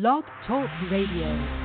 Blog Talk Radio.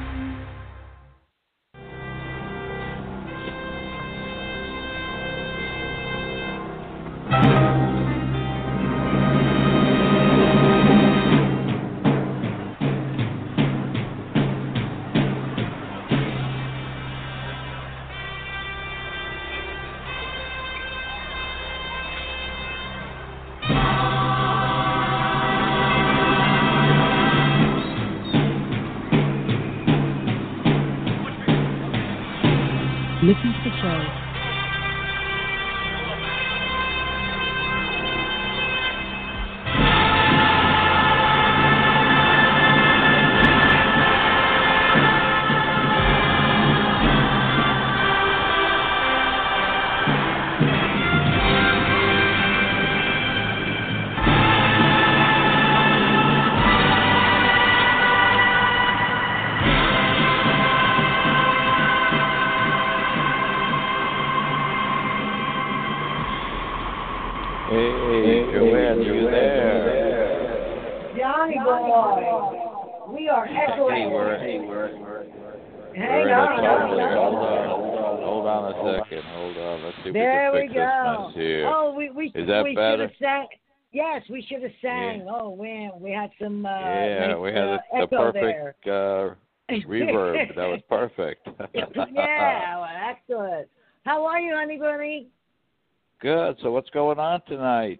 Going on tonight?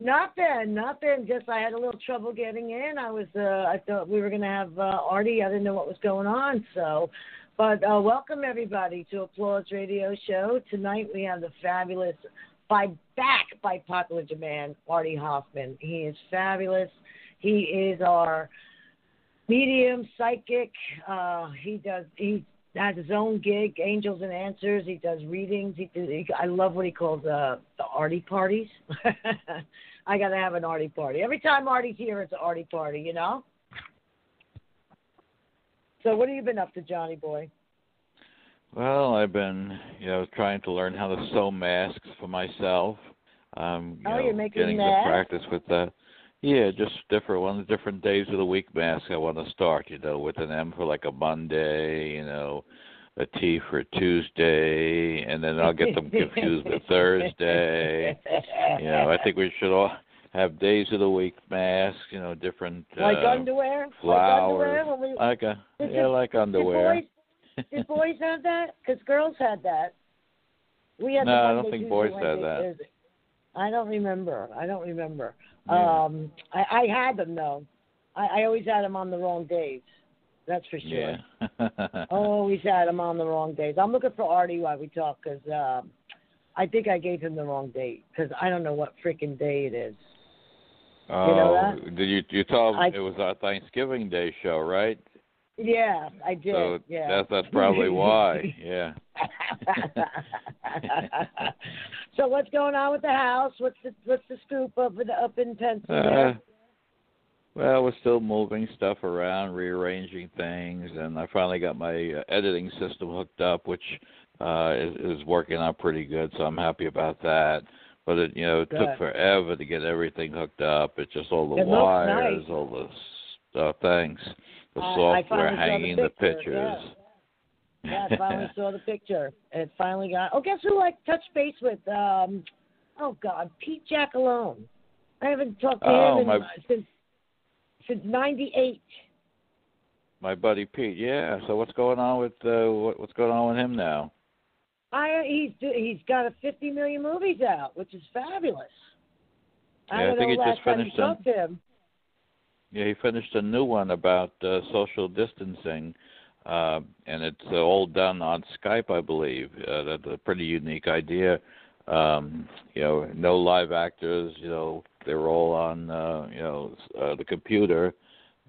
Nothing, nothing. Just I had a little trouble getting in. I was, uh, I thought we were gonna have uh, Artie. I didn't know what was going on. So, but uh, welcome everybody to Applause Radio Show. Tonight we have the fabulous, by back by popular demand, Artie Hoffman. He is fabulous. He is our medium psychic. Uh, he does. He has his own gig, Angels and Answers. He does readings. He, he I love what he calls uh, the Artie parties. I got to have an Artie party. Every time Artie's here, it's an Artie party, you know? So, what have you been up to, Johnny boy? Well, I've been, you know, trying to learn how to sew masks for myself. Um, you Oh, know, you're making getting masks? to practice with that. Yeah, just different ones, different days of the week masks I want to start. You know, with an M for like a Monday, you know, a T for Tuesday, and then I'll get them confused with Thursday. You know, I think we should all have days of the week masks. You know, different like uh, underwear? flowers. Like underwear? Like a Did yeah, you- like underwear. Did boys, did boys have that? Because girls had that. We had No, I don't think boys had that. Thursday. I don't remember. I don't remember. Yeah. Um, I, I had them though. I, I always had them on the wrong days. That's for sure. Yeah. Always had them on the wrong days. I'm looking for Artie while we talk because um, I think I gave him the wrong date because I don't know what freaking day it is. oh, know did you you told I- it was our Thanksgiving Day show, right? Yeah, I did. So yeah. that's that's probably why. Yeah. So what's going on with the house? What's the what's the scoop up in up in Uh, Pennsylvania? well, we're still moving stuff around, rearranging things, and I finally got my uh, editing system hooked up, which uh, is, is working out pretty good. So I'm happy about that. But it, you know, it Good. took forever to get everything hooked up. It's just all the It wires, nice. all the stuff. Thanks. The software saw the hanging the pictures. yeah, I finally saw the picture. It finally got. Oh, guess who I touched base with? Um, oh God, Pete Jacelone. I haven't talked to Oh, him in, my- since since '98. My buddy Pete, yeah. So what's going on with uh, what, what's going on with him now? I he's do- he's got a 50 million movies out, which is fabulous. I Yeah, I don't think he just finished talked him. Yeah, he finished a new one about uh, social distancing, uh, and it's uh, all done on Skype, I believe. Uh, that's a pretty unique idea. Um, you know, no live actors. You know, they're all on uh, you know uh, the computer,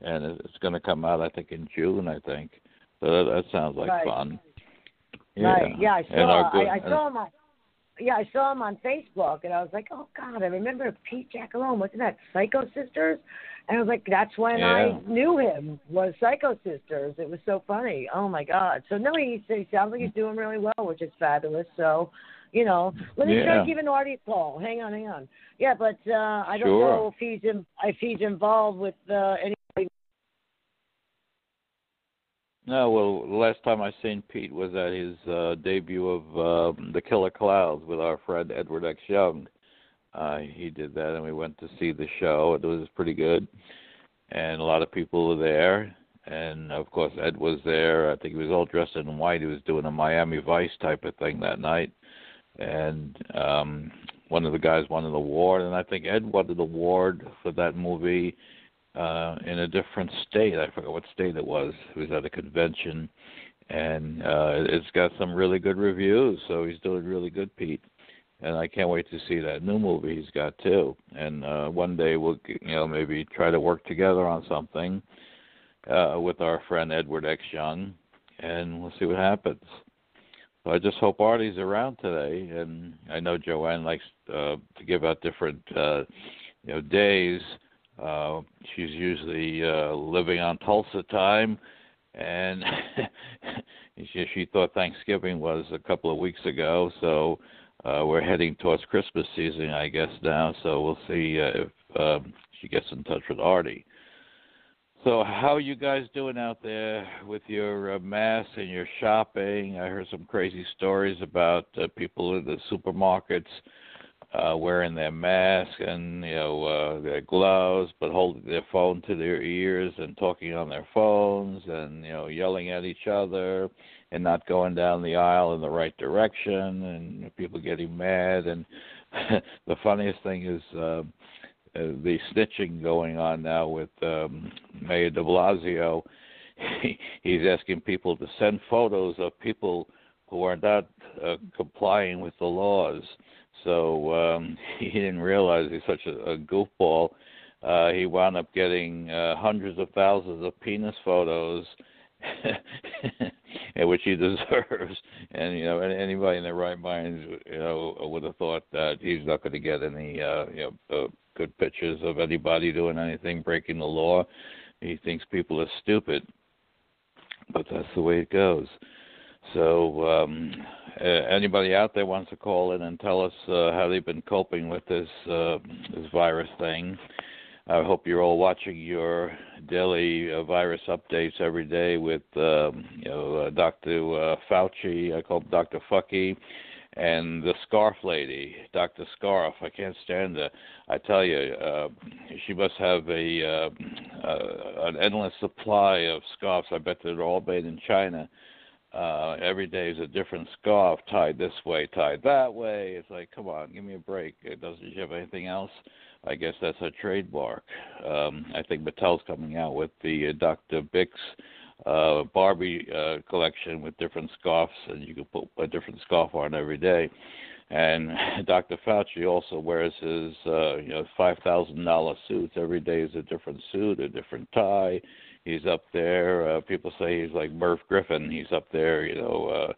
and it's going to come out, I think, in June. I think. So that, that sounds like Right. fun. Right. Yeah, I saw. good- I, I saw him on. Yeah, I saw him on Facebook, and I was like, "Oh God, I remember Pete Jacelone. Wasn't that Psycho Sisters?" And I was like, "That's when Yeah. I knew him was Psycho Sisters." It was so funny. Oh my God. So no, he, he sounds like he's doing really well, which is fabulous. So, you know, let me try Yeah. giving Artie a call. Hang on, hang on. Yeah, but uh I don't Sure. know if he's in, if he's involved with uh, anybody No, well, the last time I seen Pete was at his uh, debut of uh, The Killer Clouds with our friend Edward X. Young. Uh, he did that, and we went to see the show. It was pretty good, and a lot of people were there. And of course, Ed was there. I think he was all dressed in white. He was doing a Miami Vice type of thing that night, and um, one of the guys won an award, and I think Ed won an award for that movie uh, in a different state. I forgot what state it was. It was at a convention, and uh, it's got some really good reviews. So he's doing really good, Pete. And I can't wait to see that new movie he's got too. And uh, one day we'll, you know, maybe try to work together on something uh, with our friend Edward X. Young, and we'll see what happens. So I just hope Artie's around today, and I know Joanne likes uh, to give out different, uh, you know, days uh, she's usually uh, living on Tulsa time, and she, she thought Thanksgiving was a couple of weeks ago, so uh, we're heading towards Christmas season, I guess now. So we'll see uh, if um, she gets in touch with Artie. So how are you guys doing out there with your uh, mass and your shopping? I heard some crazy stories about uh, people in the supermarkets uh, wearing their mask and you know uh, their gloves, but holding their phone to their ears and talking on their phones and you know yelling at each other and not going down the aisle in the right direction and people getting mad and the funniest thing is uh, uh, the snitching going on now with um, Mayor De Blasio. He, he's asking people to send photos of people who are not uh, complying with the laws so um, he didn't realize he's such a, a goofball. Uh, he wound up getting uh, hundreds of thousands of penis photos, which he deserves. And you know, anybody in their right mind, you know, would have thought that he's not going to get any, uh, you know, uh, good pictures of anybody doing anything breaking the law. He thinks people are stupid, but that's the way it goes. So, um, uh, anybody out there wants to call in and tell us uh, how they've been coping with this uh, this virus thing. I hope you're all watching your daily uh, virus updates every day with um, you know uh, Dr. Uh, Fauci. I call him Dr. Fucky, and the Scarf Lady, Dr. Scarf. I can't stand her. I tell you, uh, she must have a uh, uh, an endless supply of scarves. I bet they're all made in China every day is a different scarf tied this way tied that way it's like come on give me a break doesn't she have anything else i guess that's a trademark um i think mattel's coming out with the uh, dr birx uh barbie uh collection with different scarves and you can put a different scarf on every day and dr fauci also wears his uh you know five thousand dollar suits every day is a different suit a different tie he's up there. Uh, people say he's like Merv Griffin. He's up there, you know, uh,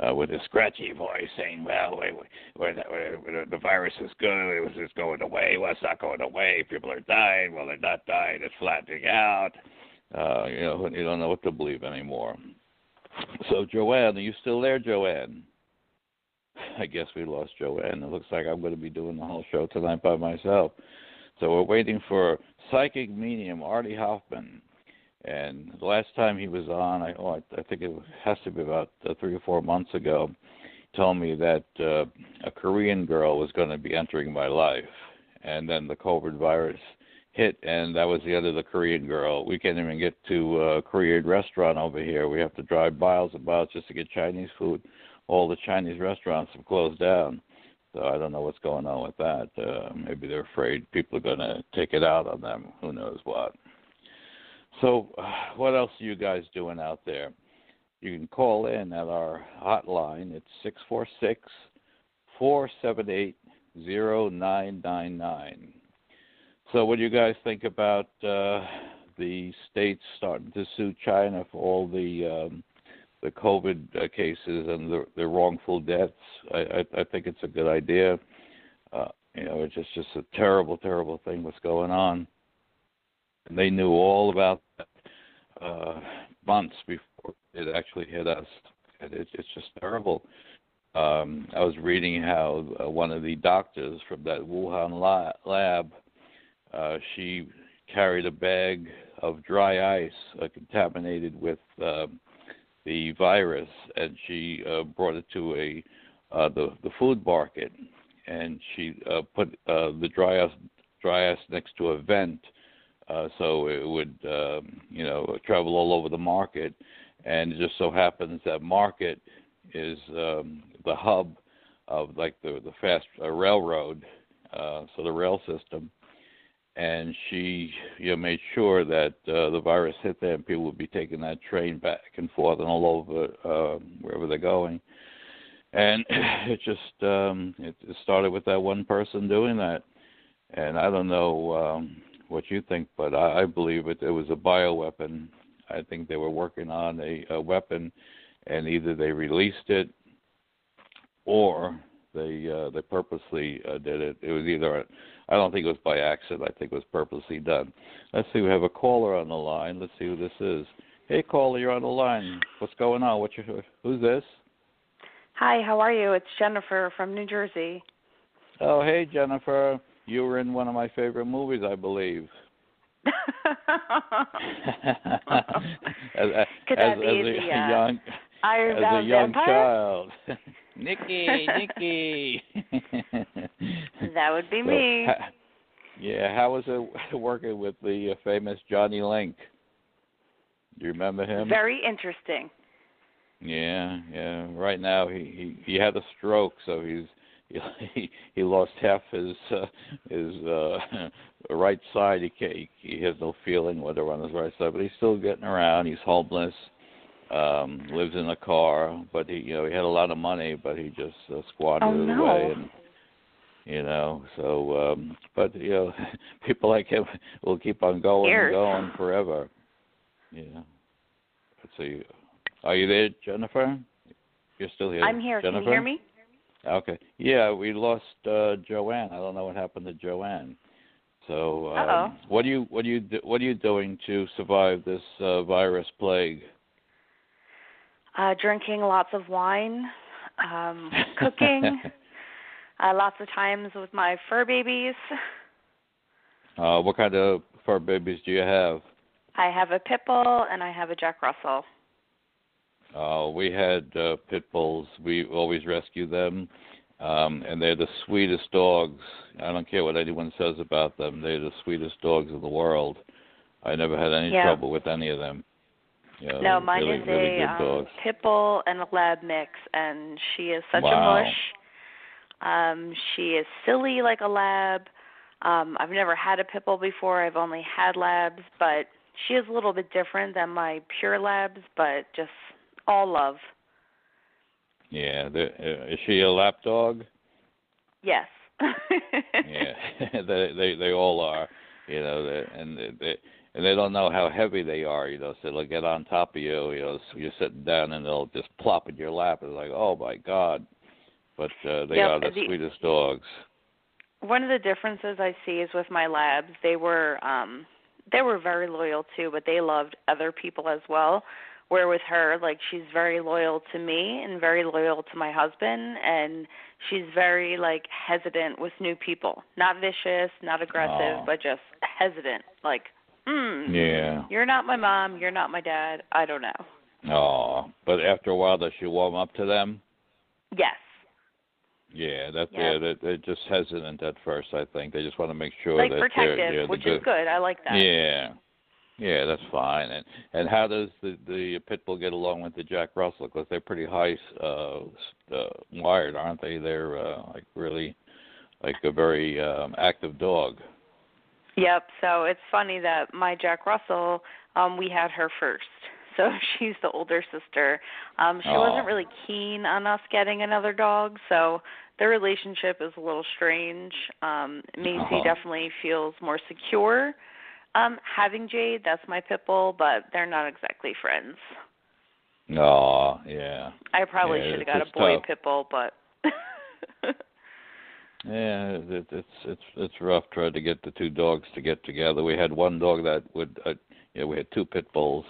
uh, with his scratchy voice, saying, "Well, wait, wait, wait, the virus is good. It was just going away. Well, it's not going away. People are dying. Well, they're not dying. It's flattening out. Uh, you know, you don't know what to believe anymore." So, Joanne, are you still there, Joanne? I guess we lost Joanne. It looks like I'm going to be doing the whole show tonight by myself. So we're waiting for psychic medium Artie Hoffman and the last time he was on, I, oh, I think it has to be about uh, three or four months ago, told me that uh, a Korean girl was going to be entering my life, and then the COVID virus hit, and that was the end of the Korean girl. We can't even get to a Korean restaurant over here. We have to drive miles and miles just to get Chinese food. All the Chinese restaurants have closed down. So I don't know what's going on with that. Uh, maybe they're afraid people are going to take it out on them. Who knows what. So, what else are you guys doing out there? You can call in at our hotline. It's six four six four seven eight zero nine nine nine. So, what do you guys think about uh, the states starting to sue China for all the um, the COVID uh, cases and the, the wrongful deaths? I, I, I think it's a good idea. Uh, you know, it's just just a terrible, terrible thing what's going on. And they knew all about that uh, months before it actually hit us. It, it's just terrible. Um, I was reading how uh, one of the doctors from that Wuhan la- lab, uh, she carried a bag of dry ice uh, contaminated with uh, the virus, and she uh, brought it to a uh, the the food market, and she uh, put uh, the dry ice dry ice next to a vent, uh, so it would um, you know travel all over the market, and it just so happens that market is um, the hub of like the the fast uh, railroad, uh, so the rail system, and she you know made sure that uh, the virus hit there and people would be taking that train back and forth and all over uh, wherever they're going, and it just um, it, it started with that one person doing that, and I don't know um, what you think, but I, I believe it. It was a bioweapon. I think they were working on a, a weapon, and either they released it or they uh, they purposely uh, did it. It was either I don't think it was by accident. I think it was purposely done. Let's see. We have a caller on the line. Let's see who this is. Hey, caller, you're on the line. What's going on? What's your who's this? Hi, how are you? It's Jennifer from New Jersey. Oh, hey, Jennifer. You were in one of my favorite movies, I believe. as, as, that as, be as the, a uh, young Iron as a young Vampire? child. Nikki, Nikki. That would be So, me. ha- yeah, how was it working with the uh, famous Johnny Link? Do you remember him? Very interesting. Yeah, yeah. Right now he he, he had a stroke, so he's he he lost half his uh, his uh right side. He can't, he, he has no feeling whatever on his right side, but he's still getting around. He's homeless. Um, lives in a car, but he you know he had a lot of money, but he just uh, squandered Oh, it no. away and you know so um but you know people like him will keep on going Years. and going forever yeah let's see are you there jennifer you're still here I'm here. jennifer Can you hear me? Okay. Yeah we lost uh joanne. I don't know what happened to joanne. So um, what are you what are you what are you doing to survive this uh, virus plague? Uh, drinking lots of wine, um, cooking, uh, lots of times with my fur babies. uh what kind of fur babies do you have? I have a pit bull and I have a Jack Russell. Uh, we had uh, pit bulls. We always rescue them, um, and they're the sweetest dogs. I don't care what anyone says about them. They're the sweetest dogs in the world. I never had any Yeah. trouble with any of them. Know, no, mine really, is really a um, pit bull and a lab mix, and she is such Wow. a mush. Um, she is silly like a lab. Um, I've never had a pit bull before. I've only had labs, but she is a little bit different than my pure labs, but just all love. Yeah, they're- uh, is she a lap dog? Yes. yeah, they they they all are. You know, they, and they, they and they don't know how heavy they are. You know, so they'll get on top of you. You know, so you're sitting down and they'll just plop in your lap. It's like, oh my god. But uh, they Yep, are the, the- sweetest dogs. One of the differences I see is with my labs. They were um they were very loyal too, but they loved other people as well. Where with her, like she's very loyal to me and very loyal to my husband and she's very like hesitant with new people. Not vicious, not aggressive, but just hesitant. Like, hmm, Yeah. you're not my mom, you're not my dad. I don't know. Oh, but after a while, does she warm up to them? Yes. Yeah, that's Yeah. yeah, they're, they're just hesitant at first. I think they just want to make sure like that protective, they're, they're the which good. is good. I like that. Yeah, yeah, that's fine. And and how does the the pit bull get along with the Jack Russell? Because they're pretty high uh, s- uh, wired, aren't they? They're uh, like really like a very um, active dog. Yep. So it's funny that my Jack Russell, um, we had her first. So she's the older sister. Um, she wasn't really keen on us getting another dog, so the relationship is a little strange. Um, Macy Uh-huh. definitely feels more secure um, having Jade. That's my pit bull, but they're not exactly friends. Oh, yeah. I probably Yeah, should have got a boy tough. pit bull, but Yeah, it, it's it's it's rough trying to get the two dogs to get together. We had one dog that would, uh, you know, we had two pit bulls,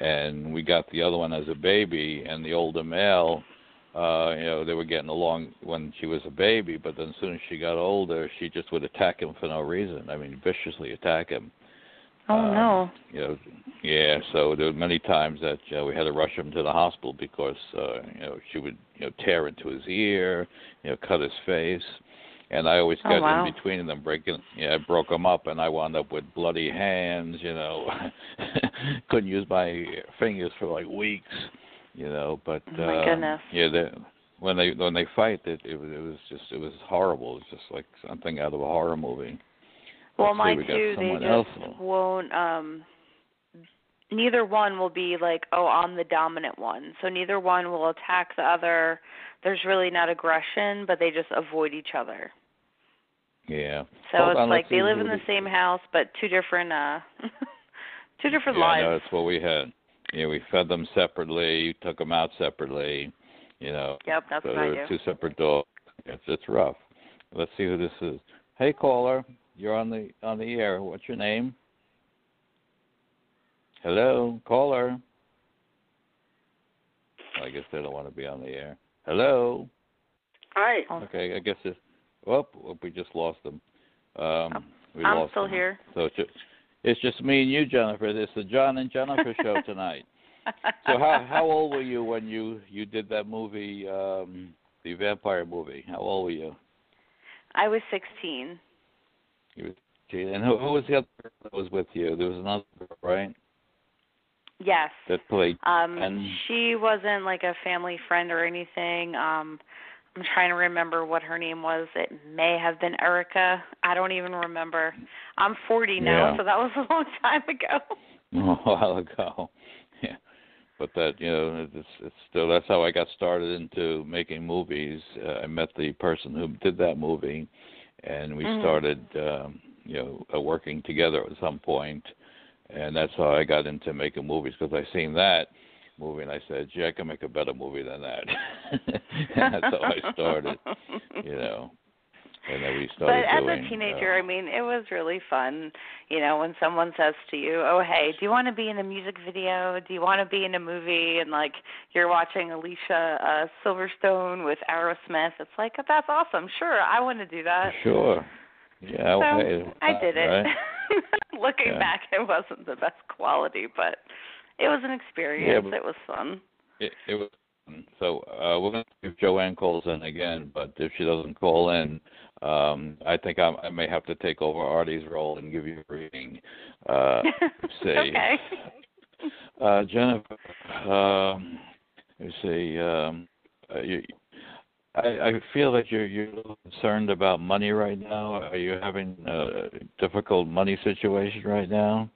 and we got the other one as a baby, and the older male, uh, you know, they were getting along when she was a baby, but then as soon as she got older, she just would attack him for no reason. I mean, viciously attack him. Oh um, no. You know, yeah. So there were many times that uh, we had to rush him to the hospital because uh, you know she would you know tear into his ear, you know, cut his face, and I always Oh, got wow. in between them, breaking. Yeah, I broke them up, and I wound up with bloody hands. You know, couldn't use my fingers for like weeks. You know, but Oh, my uh, goodness. yeah, they, when they when they fight, it it was it was just it was horrible. It was just like something out of a horror movie. Well, mine we too. They just won't. um Neither one will be like, oh, I'm the dominant one. So neither one will attack the other. There's really not aggression, but they just avoid each other. Yeah. So Hold it's on, like they live in the same house, but two different, uh two different yeah, lives. no, that's what we had. Yeah, we fed them separately, you took them out separately. You know, Yep, that's so what I do. two separate dogs. It's it's rough. Let's see who this is. Hey caller, you're on the on the air. What's your name? Hello, caller. I guess they don't want to be on the air. Hello. Hi. Oh, Okay, I guess it's. Oh, we just lost them. Um, we I'm lost still them. here. So it's just, it's just me and you, Jennifer. It's the John and Jennifer show tonight. So how how old were you when you you did that movie, um, the vampire movie? How old were you? I was 16. You were, gee, and who, who was the other girl that was with you? There was another girl, right? Yes. That played. Um And- she wasn't like a family friend or anything. Um I'm trying to remember what her name was. It may have been Erica. I don't even remember. I'm 40 now, Yeah. so that was a long time ago. a while ago. Yeah, but that you know, it's, it's still that's how I got started into making movies. Uh, I met the person who did that movie, and we Mhm. started, um, you know, uh, working together at some point, and that's how I got into making movies because I seen that movie and I said, "Gee, I can make a better movie than that." that's how I started, you know. And then we But started as doing. a teenager, uh, I mean, it was really fun. You know, when someone says to you, "Oh, hey, do you want to be in a music video? Do you want to be in a movie?" and like you're watching Alicia uh Silverstone with Aerosmith, it's like oh, that's awesome. Sure, I want to do that. Sure. Yeah. So okay. I did it. Right? Looking Yeah. back, it wasn't the best quality, but it was an experience. but- it was fun. It, it was so uh, we're going to see if Joanne calls in again, but if she doesn't call in, um, I think I, I may have to take over Artie's role and give you a reading. Uh, see, okay. uh, Jennifer. Um, let's see. Um, uh, you, I, I feel that you're you're concerned about money right now. Are you having a difficult money situation right now?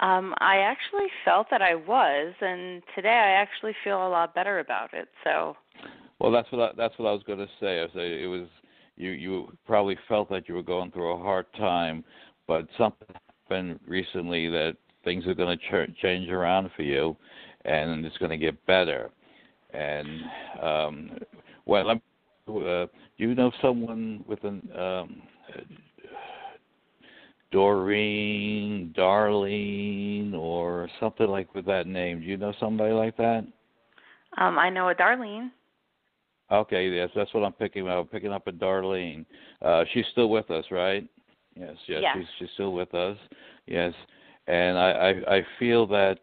Um, I actually felt that I was, and today I actually feel a lot better about it. So, Well, that's what I, that's what I was going to say. I say it was you you probably felt that you were going through a hard time, but something happened recently that things are going to ch- change around for you, and it's going to get better. And um, well, me- uh, do you know someone with an um, Doreen, Darlene, or something like with that name? Do you know somebody like that? um, I know a Darlene. Okay, yes, that's what I'm picking up. I'm picking up a Darlene. Uh, she's still with us, right? Yes, yes, Yes. she's she's still with us. Yes, and I, I I feel that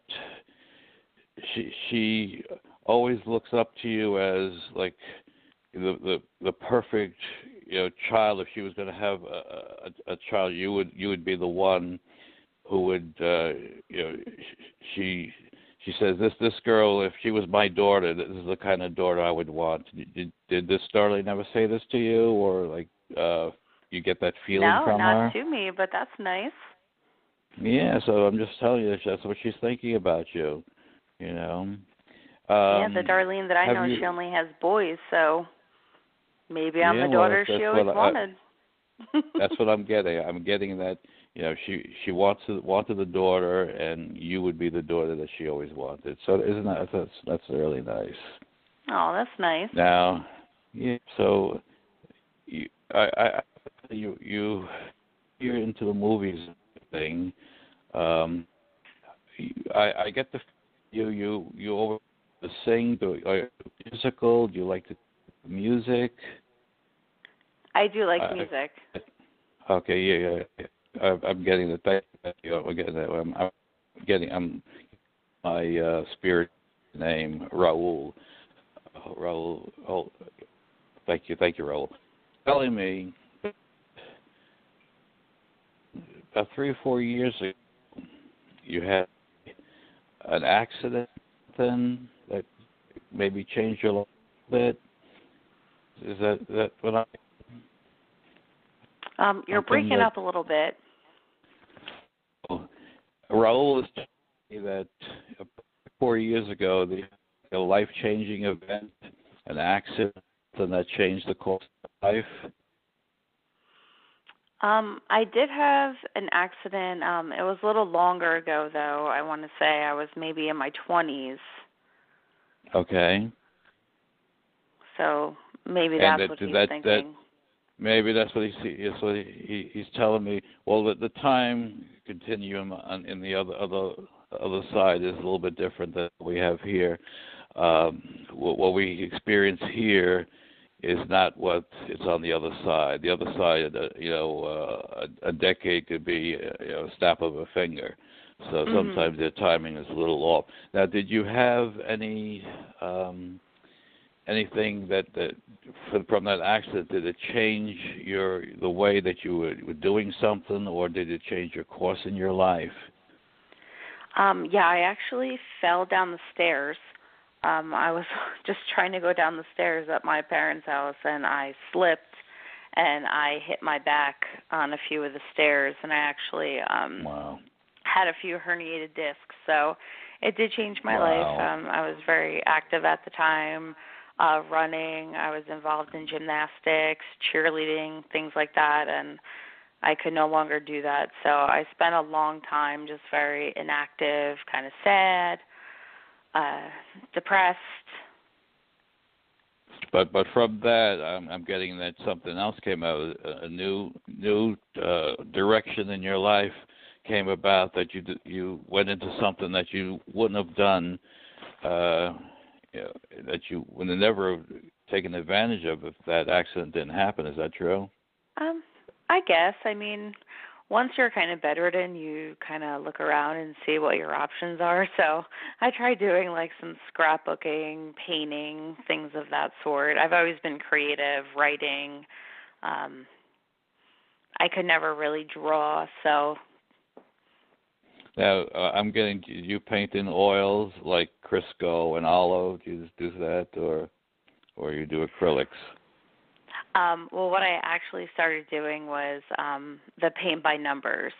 she she always looks up to you as like the the the perfect you know child. If she was going to have a, a a child, you would you would be the one who would uh, you know she she says this this girl if she was my daughter this is the kind of daughter I would want. Did did this Darlene ever say this to you or like uh you get that feeling no, from not her? to me, but that's nice. Yeah, so I'm just telling you that's what she's thinking about you. You know. Um, yeah, the Darlene that I know, you- she only has boys, so maybe I'm Yeah, the daughter that's she always I- wanted. that's what I'm getting. I'm getting that you know she she wants wanted the daughter, and you would be the daughter that she always wanted. So isn't that that's that's really nice. Oh, that's nice. Now, yeah. So you I I you you you're into the movies thing. Um, I I get the you you you over to sing. Do are you musical? Do you like the music? I do like Uh, music. Okay, yeah, yeah. I, I'm getting the thank you. I'm getting that. I'm, I'm getting. I'm my uh, spirit name Raul. Uh, Raul. Oh, thank you, thank you, Raul. Telling me about three or four years ago, you had an accident then that maybe changed your life a little bit. Is that that what I? Um, you're breaking that- up a little bit. Raul is telling me that uh, four years ago, the a life-changing event, an accident, and that changed the course of life. Um, I did have an accident. Um, it was a little longer ago though. I want to say I was maybe in my 20s. Okay, So maybe that's that- what he's that- that- thinking. Maybe that's what he's that's what he, he's telling me. Well, the, the time continuum on, in the other other other side is a little bit different than we have here. Um, what, what we experience here is not what is on the other side. The other side, uh, you know, uh, a, a decade could be uh, you know, a snap of a finger. So Mhm. sometimes their timing is a little off. Now, did you have any um, anything that that from, from that accident? Did it change your the way that you were, were doing something, or did it change your course in your life? Um, yeah, I actually fell down the stairs. Um, I was just trying to go down the stairs at my parents' house and I slipped and I hit my back on a few of the stairs and I actually um Wow. had a few herniated discs. So it did change my Wow. life. Um I was very active at the time, uh running, I was involved in gymnastics, cheerleading, things like that and I could no longer do that. So I spent a long time just very inactive, kind of sad, uh depressed. But but from that, I'm, I'm getting that something else came out. A, new new uh, direction in your life came about that you you went into something that you wouldn't have done. Uh, you know, that you would have never taken advantage of if that accident didn't happen. Is that true? Um, I guess. I mean, once you're kind of bedridden, you kind of look around and see what your options are. So I try doing like some scrapbooking, painting, things of that sort. I've always been creative, writing. Um, I could never really draw, so Now uh, I'm getting do you paint in oils like Crisco and olive. Do you just do that, or or you do acrylics? um well what I actually started doing was um the paint by numbers.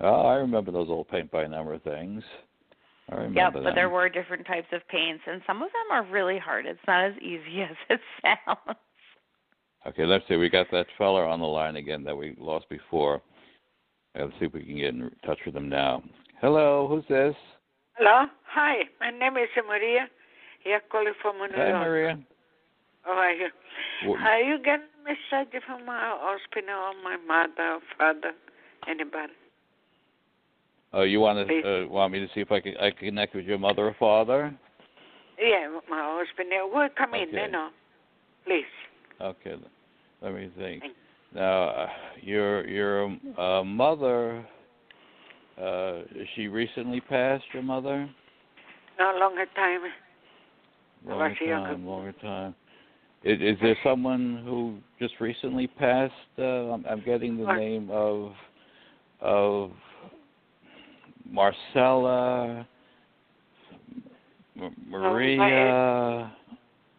Oh, I remember those old paint by number things. I remember Yep, them. but there were different types of paints and some of them are really hard. It's not as easy as it sounds. Okay, let's see. We got that fella on the line again that we lost before. Let's see if we can get in touch with them now. Hello, who's this? Hello. Hi. My name is Maria. You're calling from New Hi, York. Maria. How are you? Wh- Are you getting a message from my husband or my mother or father? Anybody? Oh, you want to uh, want me to see if I can I can connect with your mother or father? Yeah, my husband. Will come in, you know. Please. Okay, let me think. Now, uh, your your uh, mother, uh, she recently passed? Your mother? No longer time. Longer time, longer time. Is, is there someone who just recently passed? Uh, I'm, I'm getting the name of of Marcella, M- Maria.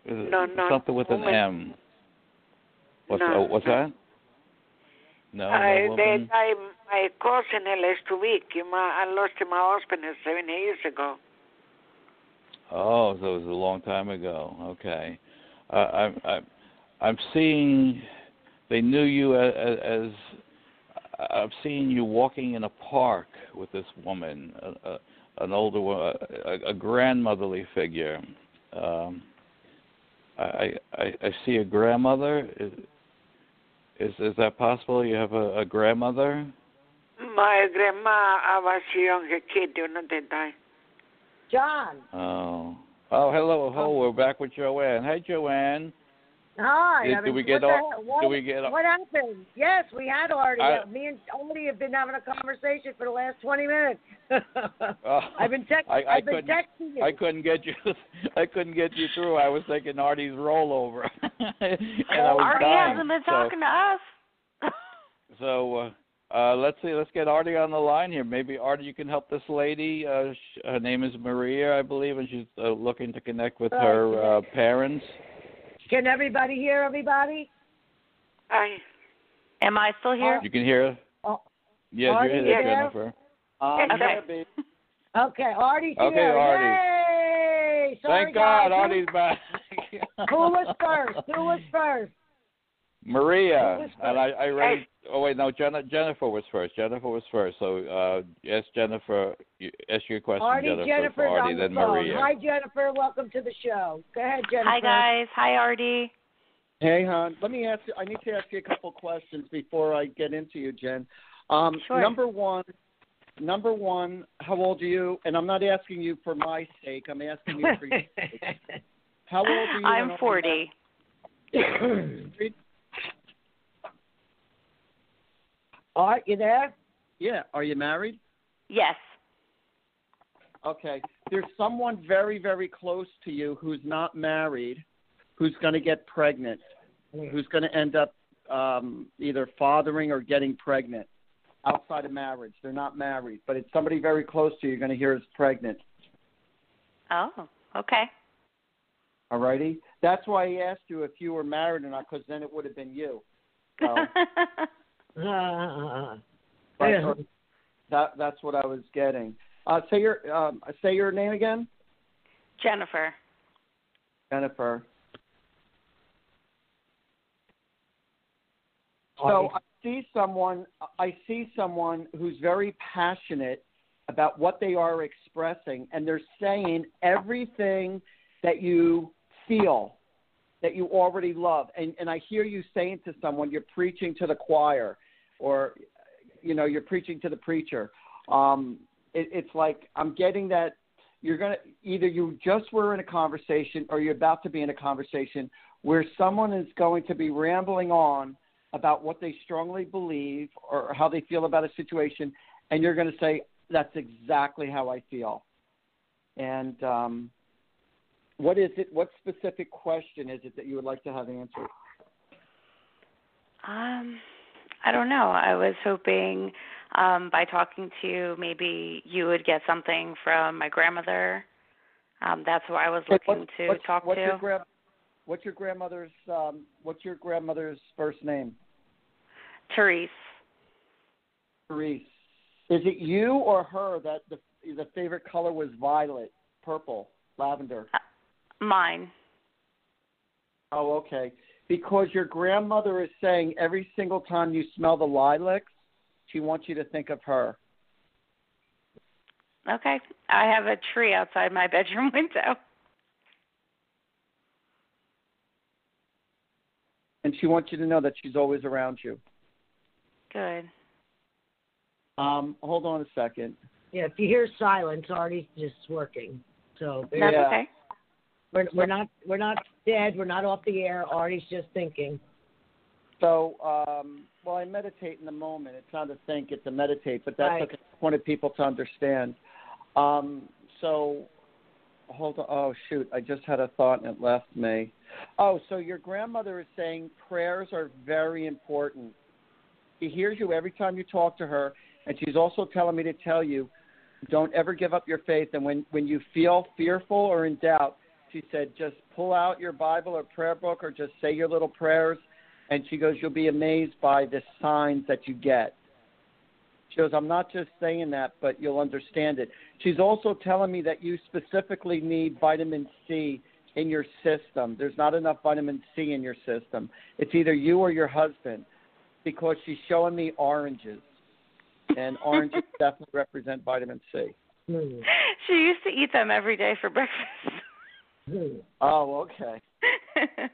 No, no, something with an woman. M. What's No, oh, what's that? No, I, no they woman. died my cousin last week. My, I lost my husband seven years ago. Oh, so it was a long time ago. Okay, uh, I'm I'm I'm seeing they knew you as, as I'm seeing you walking in a park with this woman, a, a, an older wo- a, a grandmotherly figure. Um, I, I I see a grandmother. Is is, is that possible? You have a, a grandmother? My grandma, I was a young kid, you know, they died. John. Oh. Oh, hello. Oh, we're back with Joanne. Hi, Joanne. Hi. Did- I do mean, we get what, the what, do we get Ar- what happened? Yes, we had Artie. I- Me and Artie have been having a conversation for the last 20 minutes. Oh, I've been, text- I, I I've been couldn't. texting you. I couldn't get you. I couldn't get you through. I was thinking Artie's rollover, and I was Artie dying. hasn't been so- talking to us. So uh, uh, let's see. Let's get Artie on the line here. Maybe Artie, you can help this lady. Uh, sh- her name is Maria, I believe, and she's uh, looking to connect with her uh, parents. Can everybody hear everybody? I Am I still here? You can hear. Oh, Yes, Artie, you're you here. Jennifer. Um, Okay. Okay, Artie's Okay, here. Artie. Yay! Sorry, Thank God, guys. Artie's back. Who was first? Who was first? Maria, Who was and I, I read. Oh wait, no, Jenna, Jennifer was first. Jennifer was first. So uh, yes, Jennifer, ask your question, Artie, Jennifer, Jennifer's Artie, on the then phone. Maria. Hi, Jennifer. Welcome to the show. Go ahead, Jennifer. Hi guys. Hi Artie. Hey, hon. Let me ask you. I need to ask you a couple questions before I get into you, Jen. Um, Sure. Number one. Number one. How old are you? And I'm not asking you for my sake. I'm asking you for your sake. How old are you? I'm 40. married? Art, you there? Yeah. Are you married? Yes. Okay. There's someone very, very close to you who's not married, who's going to get pregnant, who's going to end up um, either fathering or getting pregnant outside of marriage. They're not married, but it's somebody very close to you. You're going to hear is pregnant. Oh, okay. All righty. That's why I asked you if you were married or not, because then it would have been you. So Uh, but yeah. that that's what I was getting. Uh, say your um, say your name again, Jennifer. Jennifer. So I see someone I see someone who's very passionate about what they are expressing and they're saying everything that you feel that you already love and and I hear you saying to someone you're preaching to the choir or you know you're preaching to the preacher um it, it's like I'm getting that you're going to either you just were in a conversation or you're about to be in a conversation where someone is going to be rambling on about what they strongly believe or how they feel about a situation and you're going to say that's exactly how I feel. And um what is it what specific question is it that you would like to have answered? Um, I don't know. I was hoping um by talking to you, maybe you would get something from my grandmother. Um, that's who I was looking to what's, talk what's to. Your gra- what's your grandmother's um what's your grandmother's first name? Therese. Therese. Is it you or her that the the favorite color was violet, purple, lavender? Mine. Oh, okay. Because your grandmother is saying every single time you smell the lilacs, she wants you to think of her. Okay. I have a tree outside my bedroom window. And she wants you to know that she's always around you. Good. Um, hold on a second. Yeah, if you hear silence, Artie's just working. So That's Yeah. okay. we're we're not we're not dead. We're not off the air. Artie's just thinking. So, um, well, I meditate in the moment. It's not a think, it's a meditate, but that's Right. okay. I wanted people to understand. Um, so, hold on. Oh, shoot. I just had a thought and it left me. Oh, so your grandmother is saying prayers are very important. She hears you every time you talk to her, and she's also telling me to tell you don't ever give up your faith. And when, when you feel fearful or in doubt, she said, just pull out your Bible or prayer book or just say your little prayers. And she goes, You'll be amazed by the signs that you get. She goes, I'm not just saying that, but you'll understand it. She's also telling me that you specifically need vitamin C in your system. There's not enough vitamin C in your system. It's either you or your husband because she's showing me oranges. And oranges definitely represent vitamin C. She used to eat them every day for breakfast. Oh, okay.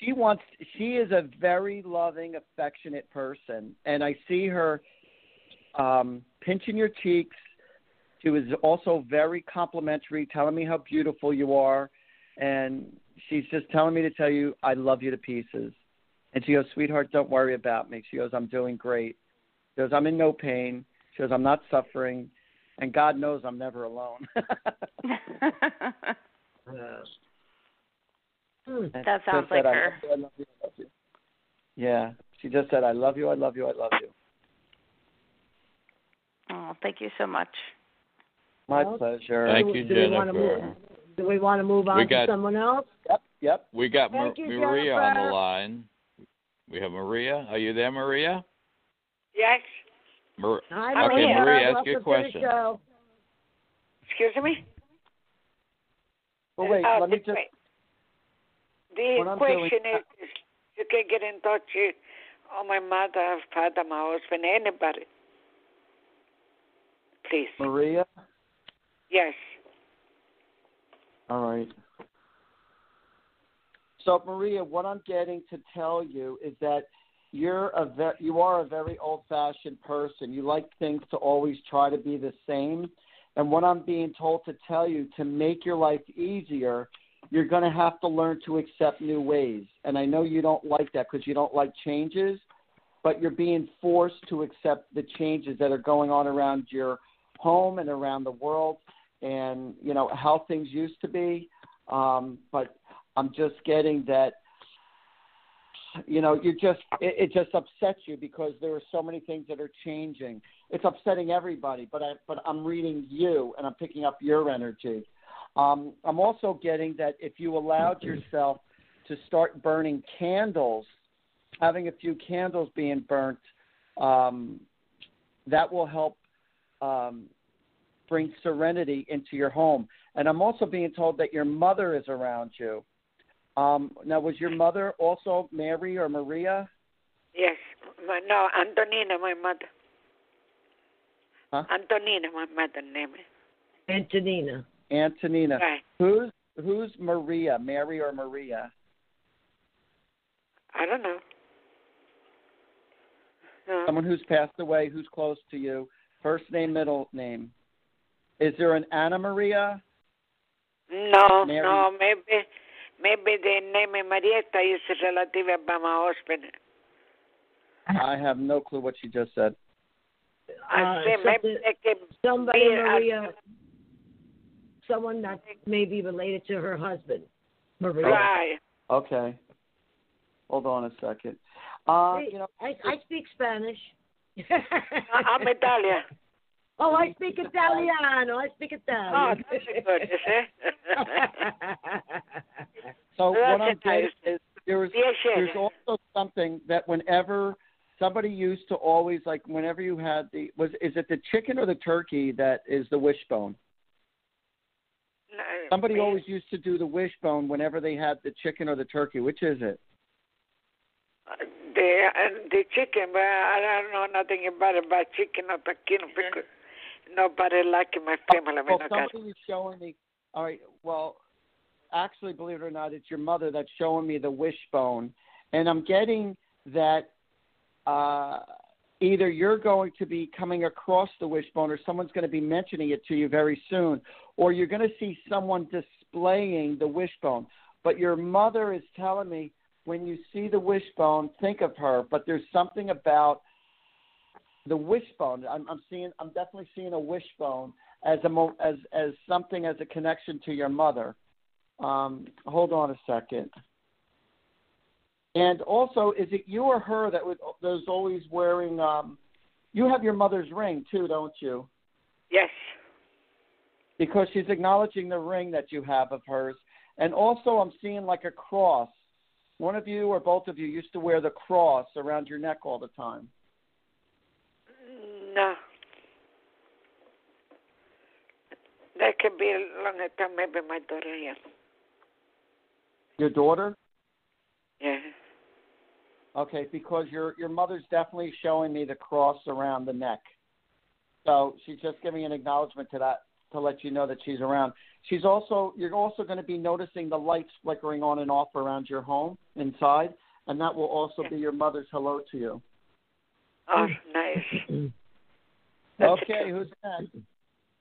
she wants she is a very loving affectionate person and i see her um pinching your cheeks she was also very complimentary telling me how beautiful you are and she's just telling me to tell you I love you to pieces. And she goes, "Sweetheart, don't worry about me." She goes, "I'm doing great." She goes, "I'm in no pain." She goes, "I'm not suffering." And God knows I'm never alone. That sounds just said, like her. I love you, I love you." Yeah, she just said, "I love you, I love you, I love you." oh, thank you so much. My Well, pleasure. Thank you, do we want to Jennifer. move? Do we want to move on We to someone else? Yep, yep. We got Mar- you, Maria on the line. We have Maria. Are you there, Maria? Yes. Mar- Hi, Okay, Maria. Maria, ask Welcome your question. the. Excuse me? Well, wait, Uh, let me the, just. The what I'm question is, you can get in touch with oh, my mother, father, my husband, anybody. Please. Maria. Yes. All right. So Maria, what I'm getting to tell you is that you're a ve- you are a very old-fashioned person. You like things to always try to be the same. And what I'm being told to tell you to make your life easier, you're going to have to learn to accept new ways. And I know you don't like that because you don't like changes, but you're being forced to accept the changes that are going on around your home and around the world and you know how things used to be um but i'm just getting that you know you just it, it just upsets you because there are so many things that are changing it's upsetting everybody but i but i'm reading you and i'm picking up your energy um i'm also getting that if you allowed yourself to start burning candles having a few candles being burnt um that will help um bring serenity into your home. And I'm also being told that your mother is around you. Um, now, was your mother also Mary or Maria? Yes. My, no, Antonina, my mother. Huh? Antonina, my mother name. Antonina. Antonina. Right. Who's who's Maria? Mary or Maria? I don't know. No. Someone who's passed away, who's close to you. First name, middle name. Is there an Anna Maria? No, Mary. no, maybe maybe the name Marietta is relative by my husband. I have no clue what she just said. I Uh, say maybe they can Somebody, be, Maria. Someone that may be related to her husband, Maria. Right. Okay. Hold on a second. Uh, See, you know, I, I speak Spanish. I'm Italian. Oh, I speak Italiano. I speak Italian. Oh, that's good, so That's what I'm getting nice. is there's Yes, there's also something that whenever somebody used to always like whenever you had the was is it the chicken or the turkey that is the wishbone? No, Somebody me- always used to do the wishbone whenever they had the chicken or the turkey. Which is it? The uh, the chicken, but I don't know nothing about it about chicken or tacchino because nobody like in my family. I mean, well, somebody was showing me. All right. Well, actually, believe it or not, it's your mother that's showing me the wishbone, and I'm getting that uh, either you're going to be coming across the wishbone, or someone's going to be mentioning it to you very soon, or you're going to see someone displaying the wishbone. But your mother is telling me when you see the wishbone, think of her. But there's something about the wishbone. I'm, I'm seeing. I'm definitely seeing a wishbone as a mo- as as something as a connection to your mother. Um, hold on a second. And also, is it you or her that was that was always wearing? Um, you have your mother's ring too, don't you? yes. Because she's acknowledging the ring that you have of hers. And also, I'm seeing like a cross. One of you or both of you used to wear the cross around your neck all the time. No. That could be a long time, maybe my daughter, yeah. Your daughter? Yeah. Okay, because your your mother's definitely showing me the cross around the neck. So she's just giving an acknowledgement to that to let you know that she's around. She's also you're also going to be noticing the lights flickering on and off around your home inside, and that will also be your mother's hello to you. Oh, nice. That's okay, who's next?